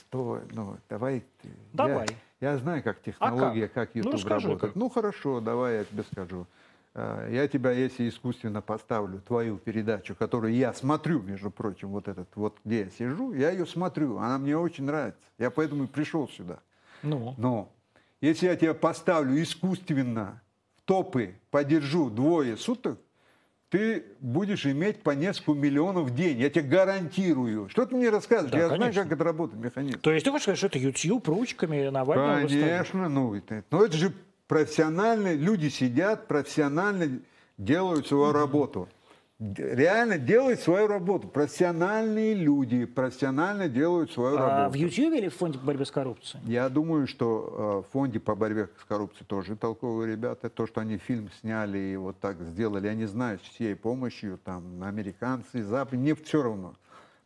100, ну, давай. Давай. Я, я знаю, как технология, А как? как Ну, YouTube расскажи, работает. как. Ну, хорошо, давай я тебе скажу. А, Я тебя, если искусственно поставлю твою передачу, которую я смотрю, между прочим, вот этот, вот где я сижу, я ее смотрю, она мне очень нравится. Я поэтому и пришел сюда. Ну, Но если я тебя поставлю искусственно в топы, подержу двое суток, ты будешь иметь по несколько миллионов в день. Я тебе гарантирую. Что ты мне рассказываешь? Да, я конечно. знаю, как это работает, механизм. то есть ты хочешь сказать, что это YouTube ручками Навального выставили? Конечно, ну это, ну это же профессиональные люди сидят, профессионально делают свою работу. Реально делают свою работу. Профессиональные люди профессионально делают свою А работу. в YouTube или в фонде по борьбе с коррупцией? Я думаю, что э, в фонде по борьбе с коррупцией тоже толковые ребята. То, что они фильм сняли и вот так сделали, я не знаю, с чьей помощью, там, американцы, Запад, мне все равно.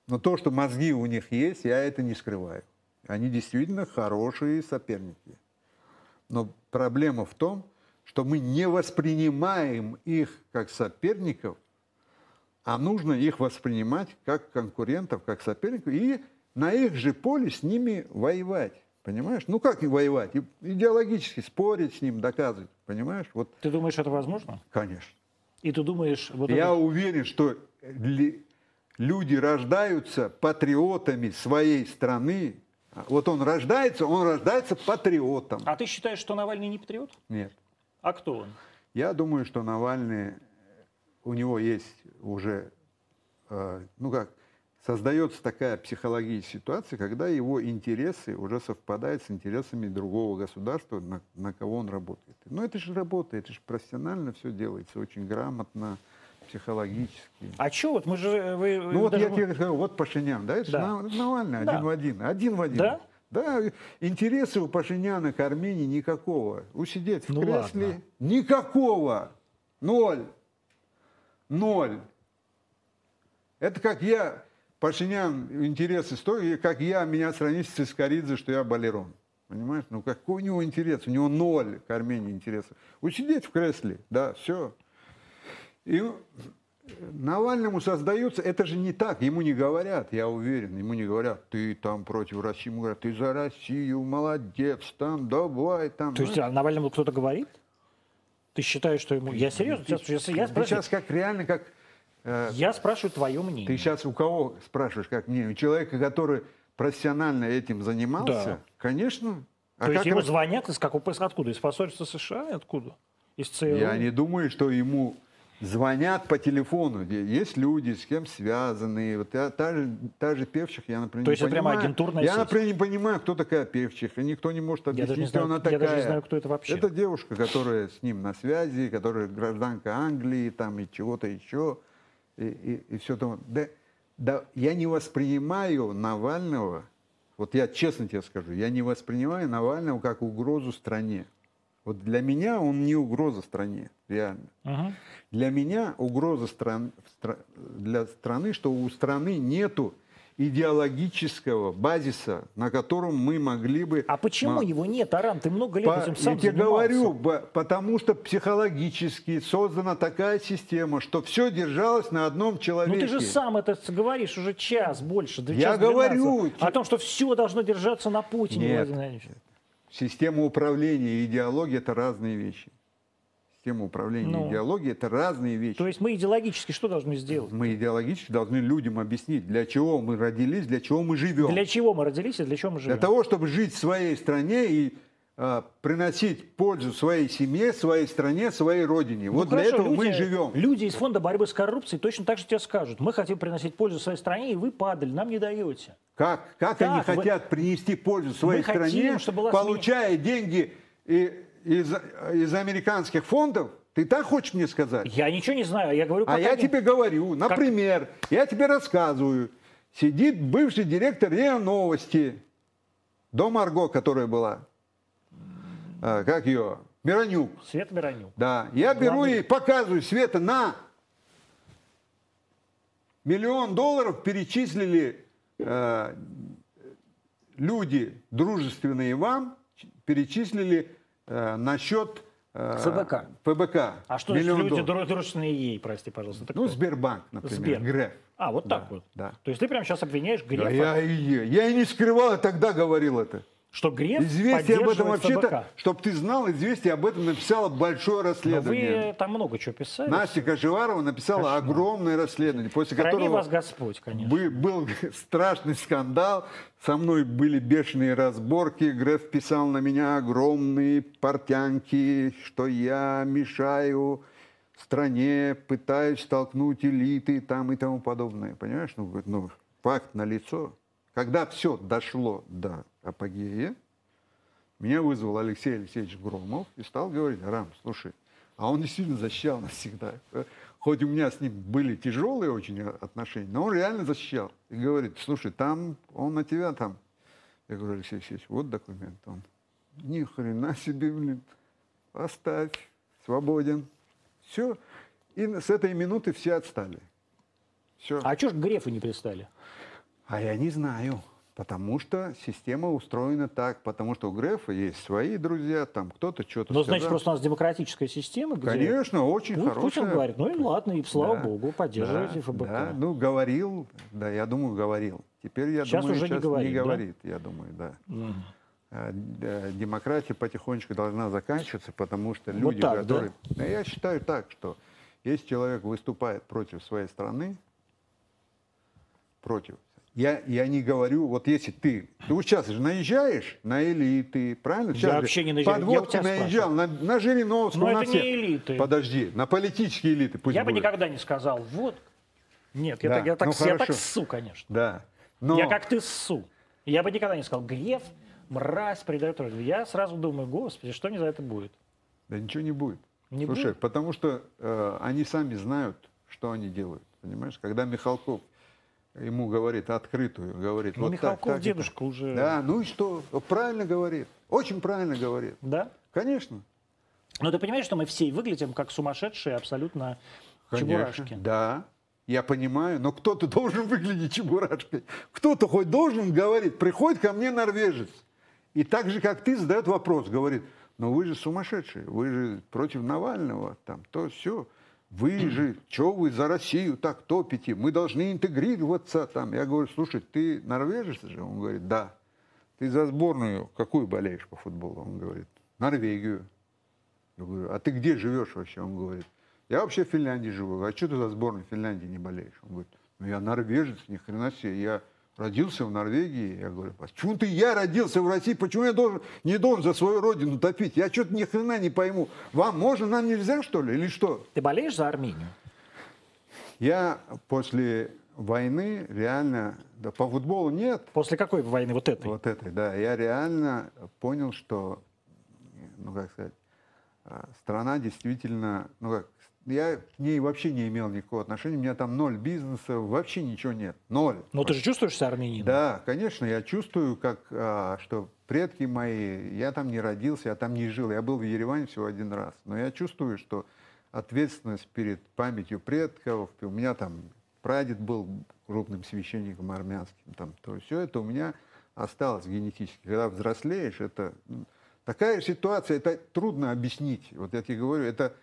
Но то, что мозги у них есть, я это не скрываю. Они действительно хорошие соперники. Но проблема в том, что мы не воспринимаем их как соперников, а нужно их воспринимать как конкурентов, как соперников, и на их же поле с ними воевать. Понимаешь? Ну как не воевать? Идеологически спорить с ним, доказывать. Понимаешь? Вот, Ты думаешь, это возможно? конечно. И ты думаешь, вот Я это- уверен, что люди рождаются патриотами своей страны. Вот он рождается, он рождается патриотом. А ты считаешь, что Навальный не патриот? Нет. А кто он? Я думаю, что Навальный, у него есть уже, э, ну как, создается такая психологическая ситуация, когда его интересы уже совпадают с интересами другого государства, на, на кого он работает. Но это же работа, это же профессионально все делается, очень грамотно, психологически. А что вот мы же... Вы, Ну вот даже- я тебе говорю, вот Пашинян, да, это же Да. Нав- Навальный Да. один в один, один в один. Да? Да, интереса у Пашиняна к Армении никакого. Усидеть в Ну кресле ладно. никакого. Ноль. Ноль. Это как я, Пашинян, интересы стоит, как я, меня сравнить с Искоридзе, что я балерон. Понимаешь? Ну какой у него интерес? У него ноль к Армении интереса. Усидеть в кресле, да, все. И Навальному создается, это же не так, ему не говорят, я уверен, ему не говорят, ты там против России, ему говорят, ты за Россию, молодец, там, давай, там. То есть а Навальному кто-то говорит? Ты считаешь, что ему... Я серьезно сейчас, сейчас- я, Ты спрашиваю, сейчас как реально, как... э, я спрашиваю твое мнение. ты сейчас у кого спрашиваешь, как мне? У человека, который профессионально этим занимался? Да. Конечно. А То есть ему раз- звонят из какого... Откуда? Из посольства США? Откуда? Из ЦРУ? Я не думаю, что ему звонят по телефону. Есть люди, с кем связанные. Вот я, та, же, та же Певчих, я, например, То не есть это прямо агентурная Я, сеть? например, не понимаю, кто такая Певчих. И никто не может Я даже объяснить, не знаю- она я такая. даже не знаю, кто это вообще. Это девушка, которая с ним на связи, которая гражданка Англии там, и чего-то еще. И, и, и все то. Да, да, я не воспринимаю Навального, вот я честно тебе скажу, я не воспринимаю Навального как угрозу стране. Вот для меня он не угроза стране, реально. Мгм. Для меня угроза стран, стра- для страны, что у страны нету идеологического базиса, на котором мы могли бы... А почему ма- его нет, Арам? Ты много лет по- этим сам я тебе занимался. говорю, потому что психологически создана такая система, что все держалось на одном Ну человеке. ты же сам это говоришь уже час больше. да Я час 12, говорю, О том, что все должно держаться на Путине, Нет. Владимир Владимирович. Система управления и идеология – это разные вещи. Система управления Ну. и идеология – это разные вещи. То есть мы идеологически что должны сделать? Мы идеологически должны людям объяснить, для чего мы родились, для чего мы живем. Для чего мы родились и для чего мы Для живем? того, чтобы жить в своей стране и приносить пользу своей семье, своей стране, своей родине. Ну, вот для хорошо, этого мы люди- живем. Люди из фонда борьбы с коррупцией точно так же тебе скажут. Мы хотим приносить пользу своей стране, и вы падали, нам не даете. Как, как, Как они вы- хотят принести пользу своей Мы хотим, стране, была получая деньги и- из, из американских фондов? Ты так хочешь мне сказать? Я ничего не знаю, я говорю, А как я они- тебе говорю, например, я тебе рассказываю. Сидит бывший директор РИА Новости, до Марго, которая была, как ее, Миронюк. Свет Миронюк. Да, я беру Главный- и показываю, Света, на миллион долларов перечислили э, люди, дружественные вам, перечислили э, на счет э, ФБК. ФБК. А что значит Миллион люди долларов. дружные ей, прости, пожалуйста? Ну, кто? Сбербанк, например, Сбер. Греф. А, вот Да, так вот. да. То есть ты прямо сейчас обвиняешь Да, Грефа, я, и, я и не скрывал, я тогда говорил это. Что Греф Известие об этом вообще-то, чтобы ты знал, известие об этом написало большое Но расследование. вы там много чего писали. Настя Кашеварова написала огромное расследование, после Храни которого вас Господь, конечно. бы- был страшный скандал, со мной были бешеные разборки, Греф писал на меня огромные портянки, что я мешаю стране, пытаюсь столкнуть элиты там и тому подобное. Понимаешь? Ну, ну факт налицо. Когда все дошло до апогея, меня вызвал Алексей Алексеевич Громов и стал говорить, Рам, слушай, а он действительно защищал нас всегда. Хоть у меня с ним были тяжелые очень отношения, но он реально защищал. И говорит, слушай, там он на тебя там. Я говорю, Алексей Алексеевич, вот документ. Он, ни хрена себе, блин, оставь, свободен. Все. И с этой минуты все отстали. Все. А что ж к Грефу не пристали? А я не знаю. Потому что система устроена так, потому что у Грефа есть свои друзья, там кто-то что-то Ну, значит, просто у нас демократическая система, где Конечно, очень Пу- хорошая. Путин говорит, ну и ладно, и слава Да, богу, поддерживайте да, ФБК. Да, ну, говорил, да, я думаю, говорил. Теперь, я Сейчас думаю, уже не сейчас говорит, да? говорит, я думаю, да. Да, Демократия потихонечку должна заканчиваться, потому что Вот люди, так, да? которые... Да, я считаю так, что если человек выступает против своей страны, против, я, я не говорю, вот если ты, ты вот сейчас же наезжаешь на элиты, правильно? Сейчас же вообще не наезжаю. Я Подводки тебя наезжал на, на Жириновского, Но на это всех. не элиты. Подожди, на политические элиты пусть Я бы будут. никогда не сказал, вот. Нет, я, Да, так, я, так, ну я так ссу, конечно. Да. Но... Я как ты ссу. Я бы никогда не сказал, Греф, мразь, предает. Я сразу думаю, господи, что мне за это будет? Да ничего не будет. Не Слушай, будет? потому что э, они сами знают, что они делают. Понимаешь? Когда Михалков ему говорит открытую, говорит, Ну, вот Михалков так, дедушка так. уже- Да, ну и что? Правильно говорит. Очень правильно говорит. Да? Конечно. Но ты понимаешь, что мы все выглядим как сумасшедшие абсолютно Конечно. чебурашки. Да. Я понимаю, но кто-то должен выглядеть чебурашкой. Кто-то хоть должен говорить, приходит ко мне норвежец. И так же, как ты, задает вопрос, говорит, ну вы же сумасшедшие, вы же против Навального, там, то все. Вы же, что вы за Россию так топите? Мы должны интегрироваться там. Я говорю, слушай, ты норвежец же? Он говорит, да. Ты за сборную какую болеешь по футболу? Он говорит, Норвегию. Я говорю, а ты где живешь вообще? Он говорит, я вообще в Финляндии живу. А что ты за сборную Финляндии не болеешь? Он говорит, ну я норвежец, ни хрена себе. Я родился в Норвегии. Я говорю, почему ты я родился в России? Почему я должен, не должен за свою родину топить? Я что-то ни хрена не пойму. Вам можно, нам нельзя, что ли? Или что? Ты болеешь за Армению? Я после войны реально, да по футболу нет, После какой войны? Вот этой? вот этой, да, я реально понял, что, ну как сказать, а, страна действительно, ну как, я к ней вообще не имел никакого отношения, у меня там ноль бизнеса, вообще ничего нет, ноль. Ну ты же чувствуешь себя армянином? Да, конечно, я чувствую, как, а, что предки мои, я там не родился, я там не жил, я был в Ереване всего один раз, но я чувствую, что ответственность перед памятью предков, у меня там прадед был крупным священником армянским, там, то все это у меня осталось генетически. Когда взрослеешь, это такая ситуация, это трудно объяснить. Вот я тебе говорю, это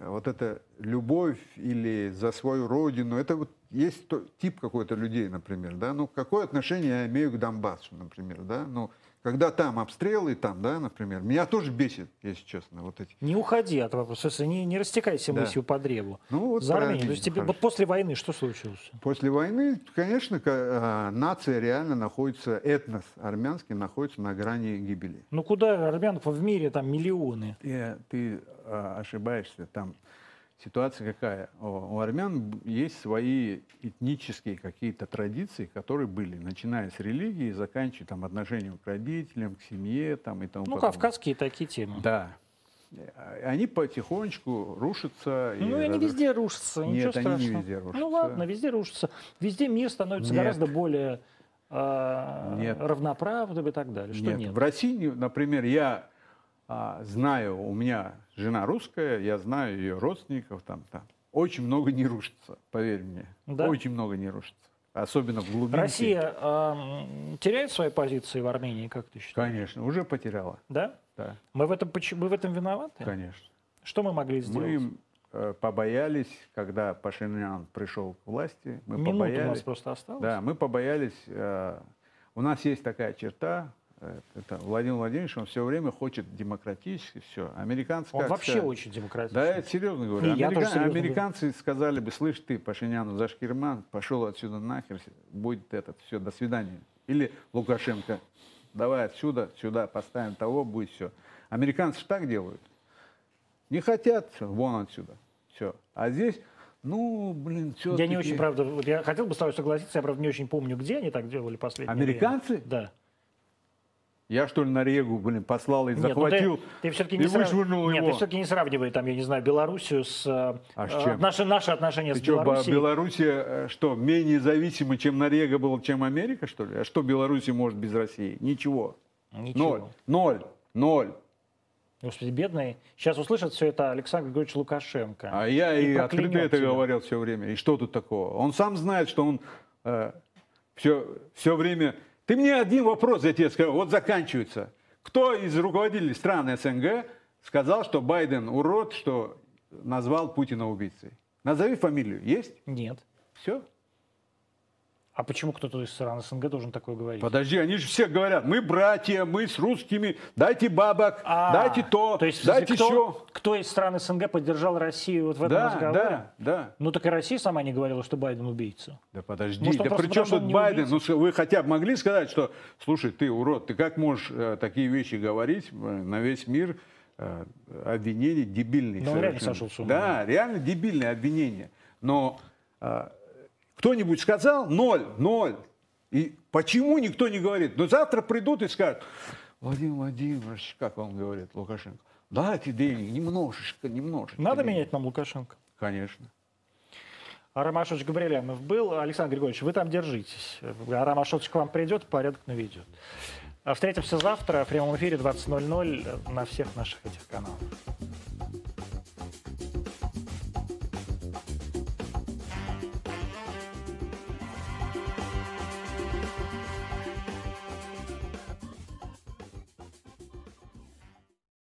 вот эта любовь или за свою родину, это вот есть тип какой-то людей, например, да, ну какое отношение я имею к Донбассу, например, да, ну когда там обстрелы, там, да, например, меня тоже бесит, если честно, вот эти. Не уходи от вопроса, не, не растекайся Да. мыслью по древу. Ну, вот за Армению. То есть тебе, хорошо. вот после войны что случилось? После войны, конечно, а, нация реально находится, этнос армянский находится на грани гибели. Ну куда армянов в мире там миллионы? Ты, ты, а, ошибаешься. Там ситуация какая? У армян есть свои этнические какие-то традиции, которые были, начиная с религии, заканчивая там отношением к родителям, к семье там, и тому Ну, подобное. кавказские такие темы. Да. Э, Они потихонечку рушатся. Ну, и они разруш- везде рушатся, Нет, ничего они не страшного. везде рушатся. Ну ладно, везде рушатся. Везде мир становится Нет. гораздо более э, Нет. равноправным и так далее. Что нет. нет? В России, например, я а, знаю, у меня жена русская, я знаю ее родственников, там, там. Очень много не рушится, поверь мне. Да? Очень много не рушится. особенно в глубинке. Россия э, теряет свои позиции в Армении, как ты считаешь? Конечно, уже потеряла. Да? Да, Мы в этом, мы в этом виноваты? конечно. Что мы могли сделать? Мы э, побоялись, когда Пашинян пришел к власти, мы Минута у нас побоялись. просто осталось. Да, мы побоялись. э, у нас есть такая черта. Это Владимир Владимирович, он все время хочет демократически все. Американцы Он вообще сказать? очень демократичный. Да, я серьезно говорю. Тоже Америка- серьезно говорю. Американцы сказали бы, слышь ты, Пашиняну за шкирман, пошел отсюда нахер, будет этот, все, до свидания. Или Лукашенко, давай отсюда, сюда поставим того, будет все. Американцы так делают. Не хотят, вон отсюда. Все. А здесь, ну, блин, все. Я не очень, правда, вот я хотел бы с тобой согласиться, я, правда, не очень помню, где они так делали последнее время. Американцы? Да. Я что ли на Регу, блин, послал и Нет, ну захватил ты, ты все-таки и не срав- вышвырнул Нет, его. ты все-таки не сравнивай там, я не знаю, Белоруссию с э, А с э, чем? наши, наши отношения Ты с что, Белоруссией. Белоруссия э, что, менее зависима, чем Норега была, чем Америка, что ли? А что Белоруссия может без России? Ничего. Ничего. Ноль. Ноль. Ноль. Господи, бедный. Сейчас услышат все это Александр Григорьевич Лукашенко. А я и, открыто проклянет это тебя. говорил все время. И что тут такого? Он сам знает, что он все, все время... Ты мне один вопрос, я тебе скажу, вот заканчивается. Кто из руководителей стран СНГ сказал, что Байден урод, что назвал Путина убийцей? Назови фамилию. Есть? Нет. Все? А почему кто-то из стран СНГ должен такое говорить? Подожди, они же все говорят, мы братья, мы с русскими, дайте бабок, А, дайте то, то есть, дайте кто, все. кто из стран СНГ поддержал Россию вот в этом Да, разговоре? да, да. Ну так и Россия сама не говорила, что Байден убийца. Да подожди, Может, да при чем тут Байден? убийца? Ну, вы хотя бы могли сказать, что, слушай, ты урод, ты как можешь э, такие вещи говорить э, на весь мир, э, обвинения дебильные. Ну, он реально сошел с ума. Да, реально дебильные обвинения. Но э, кто-нибудь сказал ноль, ноль. И почему никто не говорит? Но завтра придут и скажут, Владимир Владимирович, как он говорит, Лукашенко, дайте денег, немножечко, немножечко. Надо денег». менять нам Лукашенко. Конечно. Арам Ашотович Габрилянов был. Александр Григорьевич, вы там держитесь. Арам Ашотович к вам придет, порядок наведет. А Встретимся завтра в прямом эфире 20.00 на всех наших этих каналах.